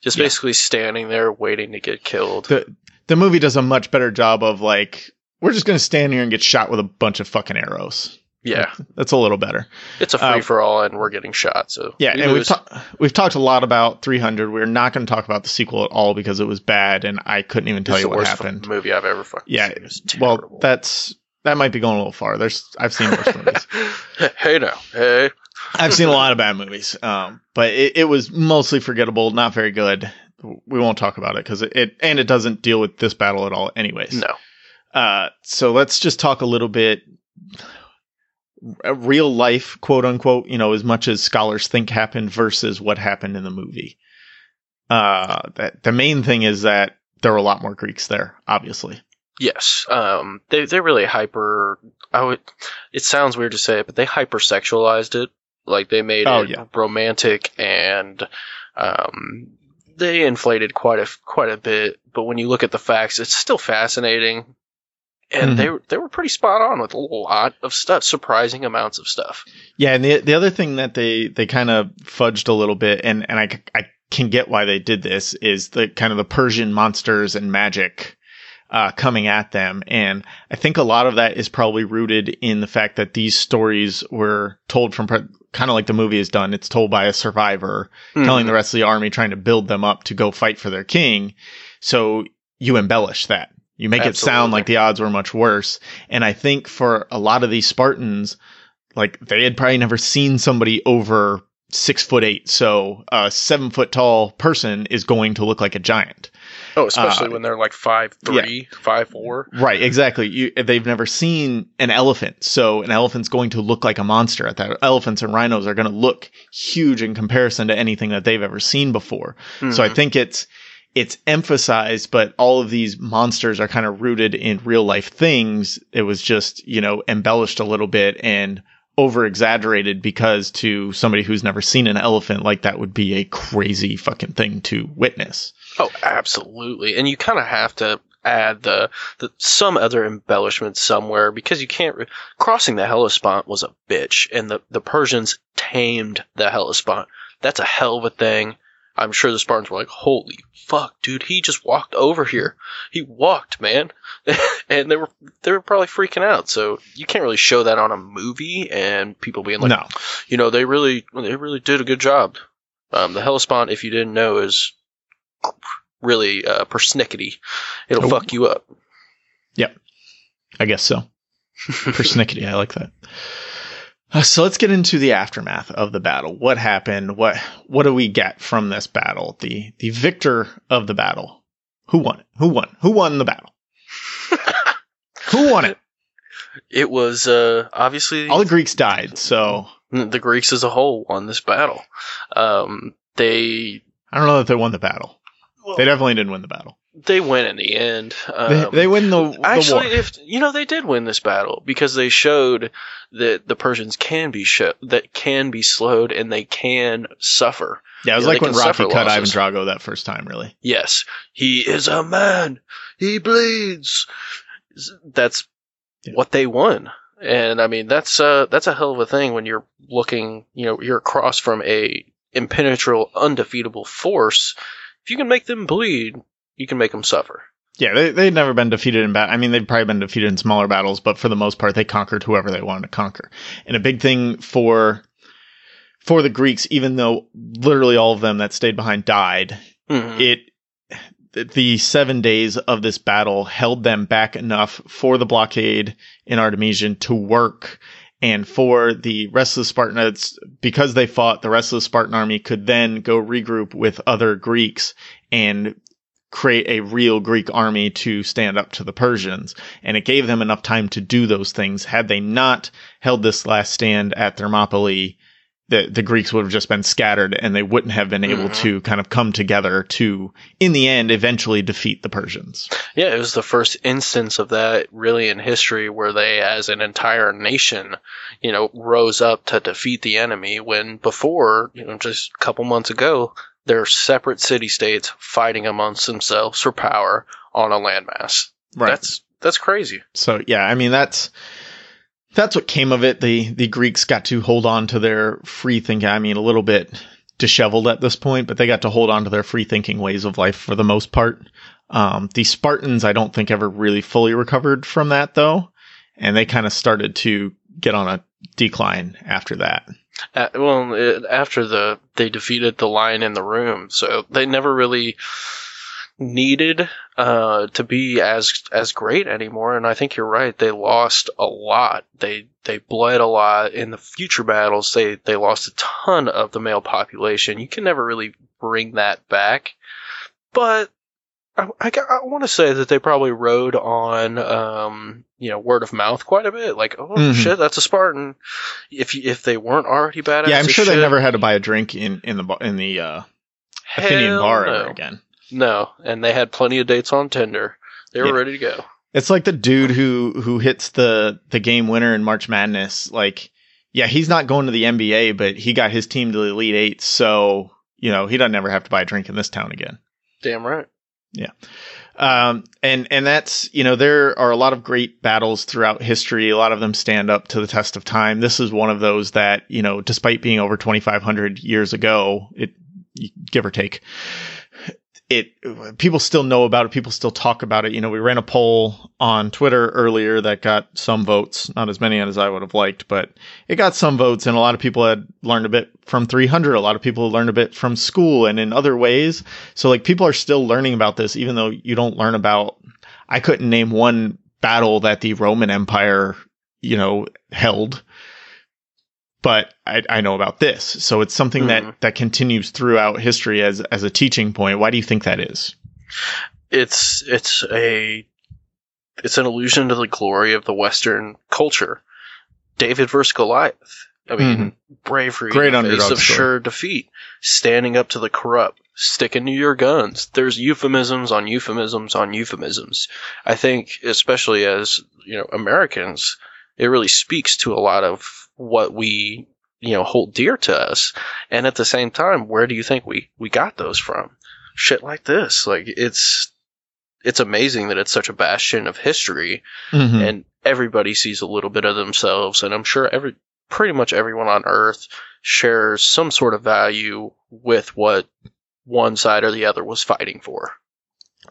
Just Yeah. basically standing there waiting to get killed. the The movie does a much better job of like we're just gonna stand here and get shot with a bunch of fucking arrows. yeah, That's a little better. it's a Uh, free for all, and we're getting shot. So Yeah, we and we've ta- we've talked a lot about 300. We're not going to talk about the sequel at all because it was bad, and I couldn't even tell It's you what happened. movie I've ever fucking Yeah, Well, that's that might be going a little far. There's I've seen worse movies. hey now, hey. I've seen a lot of bad movies, um, but it, it was mostly forgettable, not very good. We won't talk about it because it, it and it doesn't deal with this battle at all, anyways. No, Uh, so let's just talk a little bit real life, quote unquote, you know, as much as scholars think happened versus what happened in the movie. Uh, that the main thing is that there were a lot more Greeks there, obviously. Yes, um, they they really hyper. I would. It sounds weird to say it, but they hypersexualized it. Like they made Oh, it yeah. romantic and um, they inflated quite a quite a bit. But when you look at the facts, it's still fascinating. And Mhm. they were they were pretty spot on with a lot of stuff, surprising amounts of stuff. Yeah, and the the other thing that they they kind of fudged a little bit, and and I I can get why they did this is the kind of the Persian monsters and magic uh, coming at them, and I think a lot of that is probably rooted in the fact that these stories were told from pre- kind of like the movie is done. It's told by a survivor telling Mhm. the rest of the army, trying to build them up to go fight for their king. So you embellish that. You make it sound like the odds were much worse. And I think for a lot of these Spartans, like they had probably never seen somebody over six foot eight. So a seven foot tall person is going to look like a giant. Oh, especially uh, when they're like five three, five four. Right, exactly. You, they've never seen an elephant, so an elephant's going to look like a monster at that. Elephants and rhinos are going to look huge in comparison to anything that they've ever seen before. So I Mhm. think it's it's emphasized, but all of these monsters are kind of rooted in real life things. It was just you know embellished a little bit and over exaggerated because to somebody who's never seen an elephant, like that would be a crazy fucking thing to witness. Oh, absolutely. And you kind of have to add the, the some other embellishment somewhere because you can't. Re- crossing the Hellespont was a bitch, and the the Persians tamed the Hellespont. That's a hell of a thing. I'm sure the Spartans were like, "Holy fuck, dude! He just walked over here. He walked, man," and they were they were probably freaking out. So you can't really show that on a movie and people being like, no. you know, they really they really did a good job. Um, the Hellespont, if you didn't know, is really uh, persnickety. It'll Oh. fuck you up. Yep, I guess so. Persnickety, I like that. Uh, so let's get into the aftermath of the battle. What happened? What what do we get from this battle? The the victor of the battle. Who won it? Who won? Who won the battle? Who won it? It was uh, obviously All the Greeks died, so the Greeks as a whole won this battle. Um, they I don't know that they won the battle. They definitely didn't win the battle. They win in the end. They, Um, they win the, the Actually, war. if you know, they did win this battle because they showed that the Persians can be sho- that can be slowed and they can suffer. yeah, it was like when Rocky cut Ivan. Drago that first time. Really, Yes, he is a man. He bleeds. That's Yeah. what they won. And I mean, that's uh, that's a hell of a thing when you're looking, you know, you're across from a impenetrable, undefeatable force. If you can make them bleed, you can make them suffer. yeah, they they'd never been defeated in battle. I mean, they'd probably been defeated in smaller battles, but for the most part, they conquered whoever they wanted to conquer. And a big thing for for the Greeks, even though literally all of them that stayed behind died, Mhm. it the seven days of this battle held them back enough for the blockade in Artemisium to work and for the rest of the Spartans, because they fought, the rest of the Spartan army could then go regroup with other Greeks and create a real Greek army to stand up to the Persians. And it gave them enough time to do those things. Had they not held this last stand at Thermopylae, the, the Greeks would have just been scattered and they wouldn't have been able Mhm. to kind of come together to, in the end, eventually defeat the Persians. Yeah, it was the first instance of that really in history where they, as an entire nation, you know, rose up to defeat the enemy when before, you know, just a couple months ago, they're separate city states fighting amongst themselves for power on a landmass. Right. That's that's crazy. So yeah, I mean that's that's what came of it. The the Greeks got to hold on to their free thinking. I mean, a little bit disheveled at this point, but they got to hold on to their free thinking ways of life for the most part. Um, the Spartans, I don't think ever really fully recovered from that though, and they kind of started to get on a decline after that. Uh, well, it, after the they defeated the lion in the room, so they never really needed uh, to be as as great anymore. And I think you're right; they lost a lot. They they bled a lot in the future battles. They they lost a ton of the male population. You can never really bring that back, but. I, I, want to say that they probably rode on, um, you know, word of mouth quite a bit. Like, oh Mhm. shit, that's a Spartan. If you- if they weren't already badass, yeah, I'm sure they never had to buy a drink in in the in the uh, Athenian bar no. ever again. No, and they had plenty of dates on Tinder. They were Yeah. ready to go. It's like the dude who who hits the the game winner in March Madness. Like, yeah, he's not going to the NBA, but he got his team to the Elite Eight, so you know he doesn't ever have to buy a drink in this town again. Damn right. Um, and and that's you know there are a lot of great battles throughout history. A lot of them stand up to the test of time. This is one of those that you know, despite being over 2,500 years ago, it give or take, it people still know about it. People still talk about it. You know, we ran a poll on Twitter earlier that got some votes, not as many as I would have liked, but it got some votes, and a lot of people had learned a bit from 300. A lot of people learned a bit from school and in other ways. So like people are still learning about this, even though you don't learn about. I couldn't name one battle that the Roman Empire, you know, held, but I, I know about this. So it's something Mhm. that that continues throughout history as as a teaching point. Why do you think that is? It's it's a it's an allusion to the glory of the Western culture. David versus Goliath. I mean, bravery, Great in the face underdog of story. sure defeat, standing up to the corrupt, sticking to your guns. There's euphemisms on euphemisms on euphemisms. I think, especially as you know, Americans, it really speaks to a lot of what we you know hold dear to us. And at the same time, where do you think we we got those from? Shit like this, like it's it's amazing that it's such a bastion of history Mhm. and everybody sees a little bit of themselves and i'm sure every pretty much everyone on earth shares some sort of value with what one side or the other was fighting for.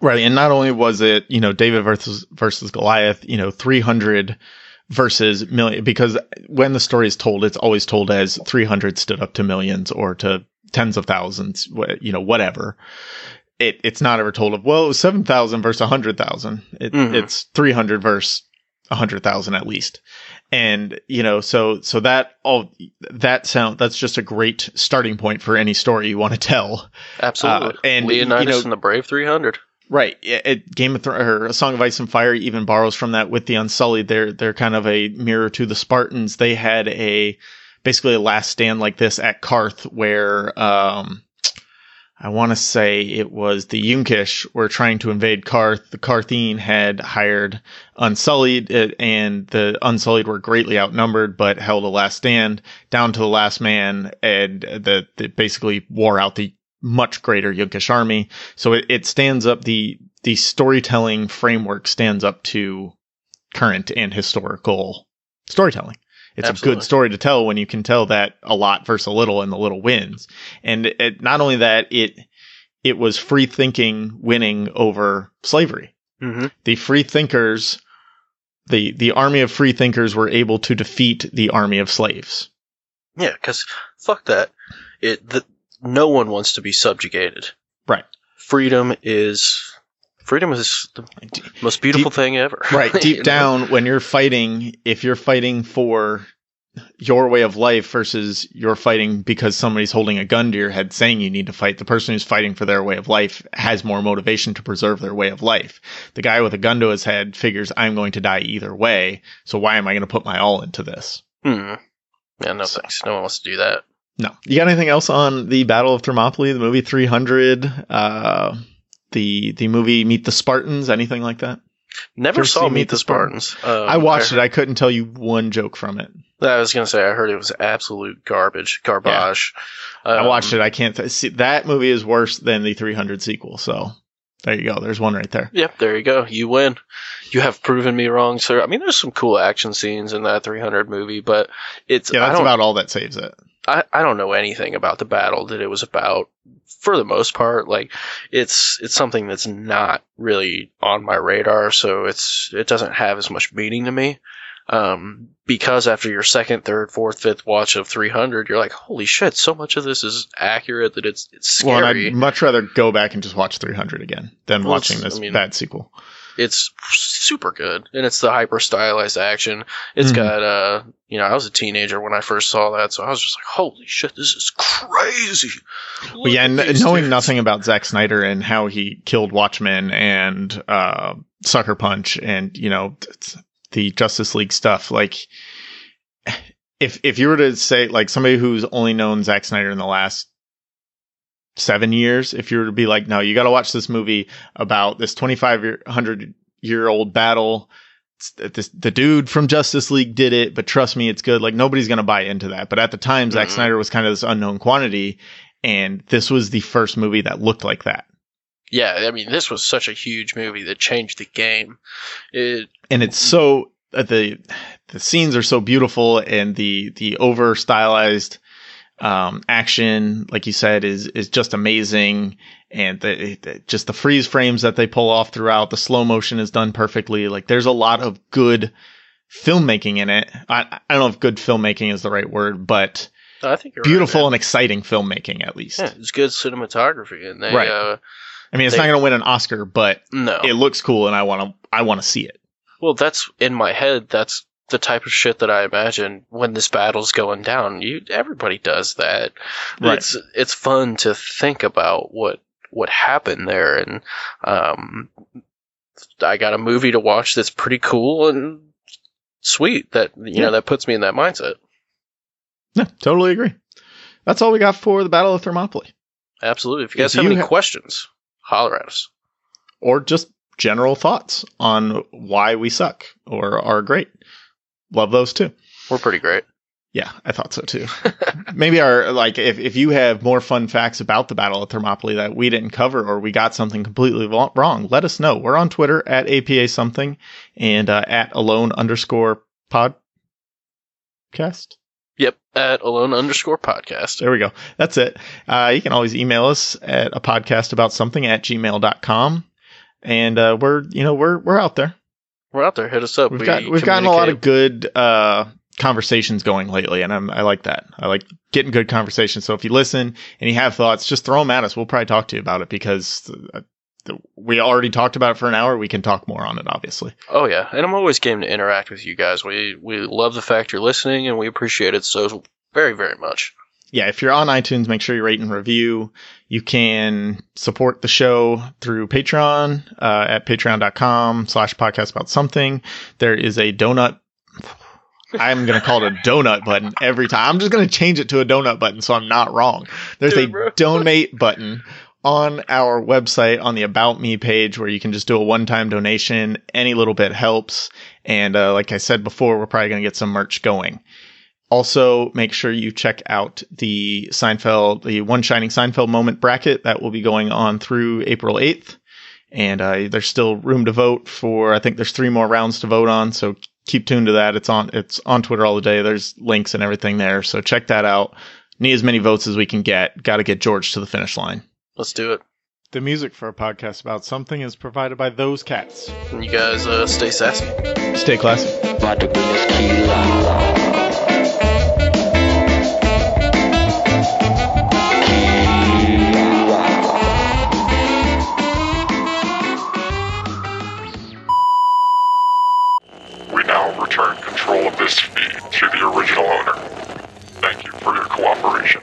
Right. And not only was it, you know, David versus versus Goliath, you know, 300 versus million because when the story is told, it's always told as 300 stood up to millions or to tens of thousands, you know, whatever. It it's not ever told of, well, it was 7,000 versus 100,000. It, Mhm. It's 300 versus 100,000 at least. And, you know, so so that all that sound that's just a great starting point for any story you want to tell. Absolutely. Uh, and, Leonidas you know- and the Brave 300. Right. It, Game of Thrones or A Song of Ice and Fire even borrows from that with the Unsullied. They're they're kind of a mirror to the Spartans. They had a basically a last stand like this at Qarth where um I want to say it was the Yunkish were trying to invade Qarth. The Qartheen had hired Unsullied, uh, and the Unsullied were greatly outnumbered, but held a last stand down to the last man, and the, the basically wore out the much greater Yunkish army. So it, it stands up the the storytelling framework stands up to current and historical storytelling. It's a good story to tell when you can tell that a lot versus a little and the little wins. And it, not only that, it it was free thinking winning over slavery. Mm-hmm. The free thinkers, the the army of free thinkers were able to defeat the army of slaves. Yeah, because fuck that. It the, no one wants to be subjugated. Right. Freedom is freedom is the most beautiful thing ever. right deep know? down when you're fighting if you're fighting for your way of life versus you're fighting because somebody's holding a gun to your head saying you need to fight the person who's fighting for their way of life has more motivation to preserve their way of life the guy with a gun to his head figures i'm going to die either way so why am i going to put my all into this Hmm. Yeah, no So- thanks. No one wants to do that. No you got anything else on the battle of thermopylae the movie 300 uh the the movie meet the spartans anything like that Never Ever saw seen Meet the Spartans. Um, i watched it i couldn't tell you one joke from it I was gonna say I heard it was absolute garbage, garbage. Um, I watched it. I can't th- see that movie is worse than the 300 sequel. So there you go. There's one right there. Yep, there you go. You win. You have proven me wrong, sir. I mean, there's some cool action scenes in that 300 movie, but it's Yeah, I that's don't about all that saves it. I, I don't know anything about the battle that it was about for the most part. Like it's it's something that's not really on my radar so it's it doesn't have as much meaning to me. Um because after your second third fourth fifth watch of 300 you're like holy shit so much of this is accurate that it's it's Well, scary and I'd much rather go back and just watch 300 again than Well, watching this I mean- bad sequel. It's super good and it's the hyper stylized action It's Mhm. got uh you know i was a teenager when i first saw that so i was just like holy shit this is crazy Look yeah, n- knowing dudes. nothing about Zack Snyder and how he killed Watchmen and uh, Sucker Punch and you know the Justice League stuff, like if if you were to say like somebody who's only known Zack Snyder in the last seven years, if you were to be like, no, you got to watch this movie about this 2,500 year old battle. This, the dude from Justice League did it, but trust me, it's good. Like nobody's gonna buy into that. But at the time, Zack Mhm. Snyder was kind of this unknown quantity, and this was the first movie that looked like that. yeah, I mean, this was such a huge movie that changed the game. It, and it's so uh, the the scenes are so beautiful and the the over stylized um action like you said is is just amazing. And the, the just the freeze frames that they pull off throughout the slow motion is done perfectly. Like there's a lot of good filmmaking in it. I i don't know if good filmmaking is the right word but I think beautiful Right, and exciting filmmaking at least. Yeah, it's good cinematography, and they, Right. uh, i mean it's they- not going to win an oscar but no, it looks cool and i want to i want to see it. Well, that's in my head. That's the type of shit that I imagine when this battle's going down. You, everybody does that. Right. It's it's fun to think about what what happened there, and um, I got a movie to watch that's pretty cool and sweet. That you Yeah. know that puts me in that mindset. yeah totally agree that's all we got for the battle of thermopylae Absolutely. If you guys If have you any ha- questions, holler at us. or just general thoughts on why we suck or are great. Love those too. We're pretty great. Yeah, I thought so too. Maybe our like if, if you have more fun facts about the Battle of Thermopylae that we didn't cover or we got something completely wrong, let us know. We're on Twitter at APA something and uh, at alone underscore podcast. Yep, at alone underscore podcast. There we go. That's it. Uh, you can always email us at a podcast about something at gmail.com. And uh, we're, you know, we're we're out there. We're out there. Hit us up. We've We got we've gotten a lot of good uh, conversations going lately, and I'm, I like that. I like getting good conversations. So if you listen and you have thoughts, just throw them at us. We'll probably talk to you about it because uh, we already talked about it for an hour. We can talk more on it, obviously. Oh yeah, and I'm always game to interact with you guys. We we love the fact you're listening, and we appreciate it so very very much. Yeah, if you're on iTunes, make sure you rate and review. You can support the show through Patreon uh, at patreon.com slash podcast about something. There is a donut. I'm going to call it a donut button every time. I'm just going to change it to a donut button so I'm not wrong. There's Do a bro. donate button on our website on the About Me page where you can just do a one time donation. Any little bit helps. And uh, like I said before, we're probably going to get some merch going. Also, make sure you check out the Seinfeld, the One Shining Seinfeld Moment bracket that will be going on through April 8th. And uh, there's still room to vote for, I think there's three more rounds to vote on. So keep tuned to that. It's on, it's on Twitter all the day. There's links and everything there. So check that out. Need as many votes as we can get. Got to get George to the finish line. Let's do it. The music for a podcast about something is provided by those cats. You guys uh, stay sassy. Stay classy. We now return control of this feed to the original owner. Thank you for your cooperation.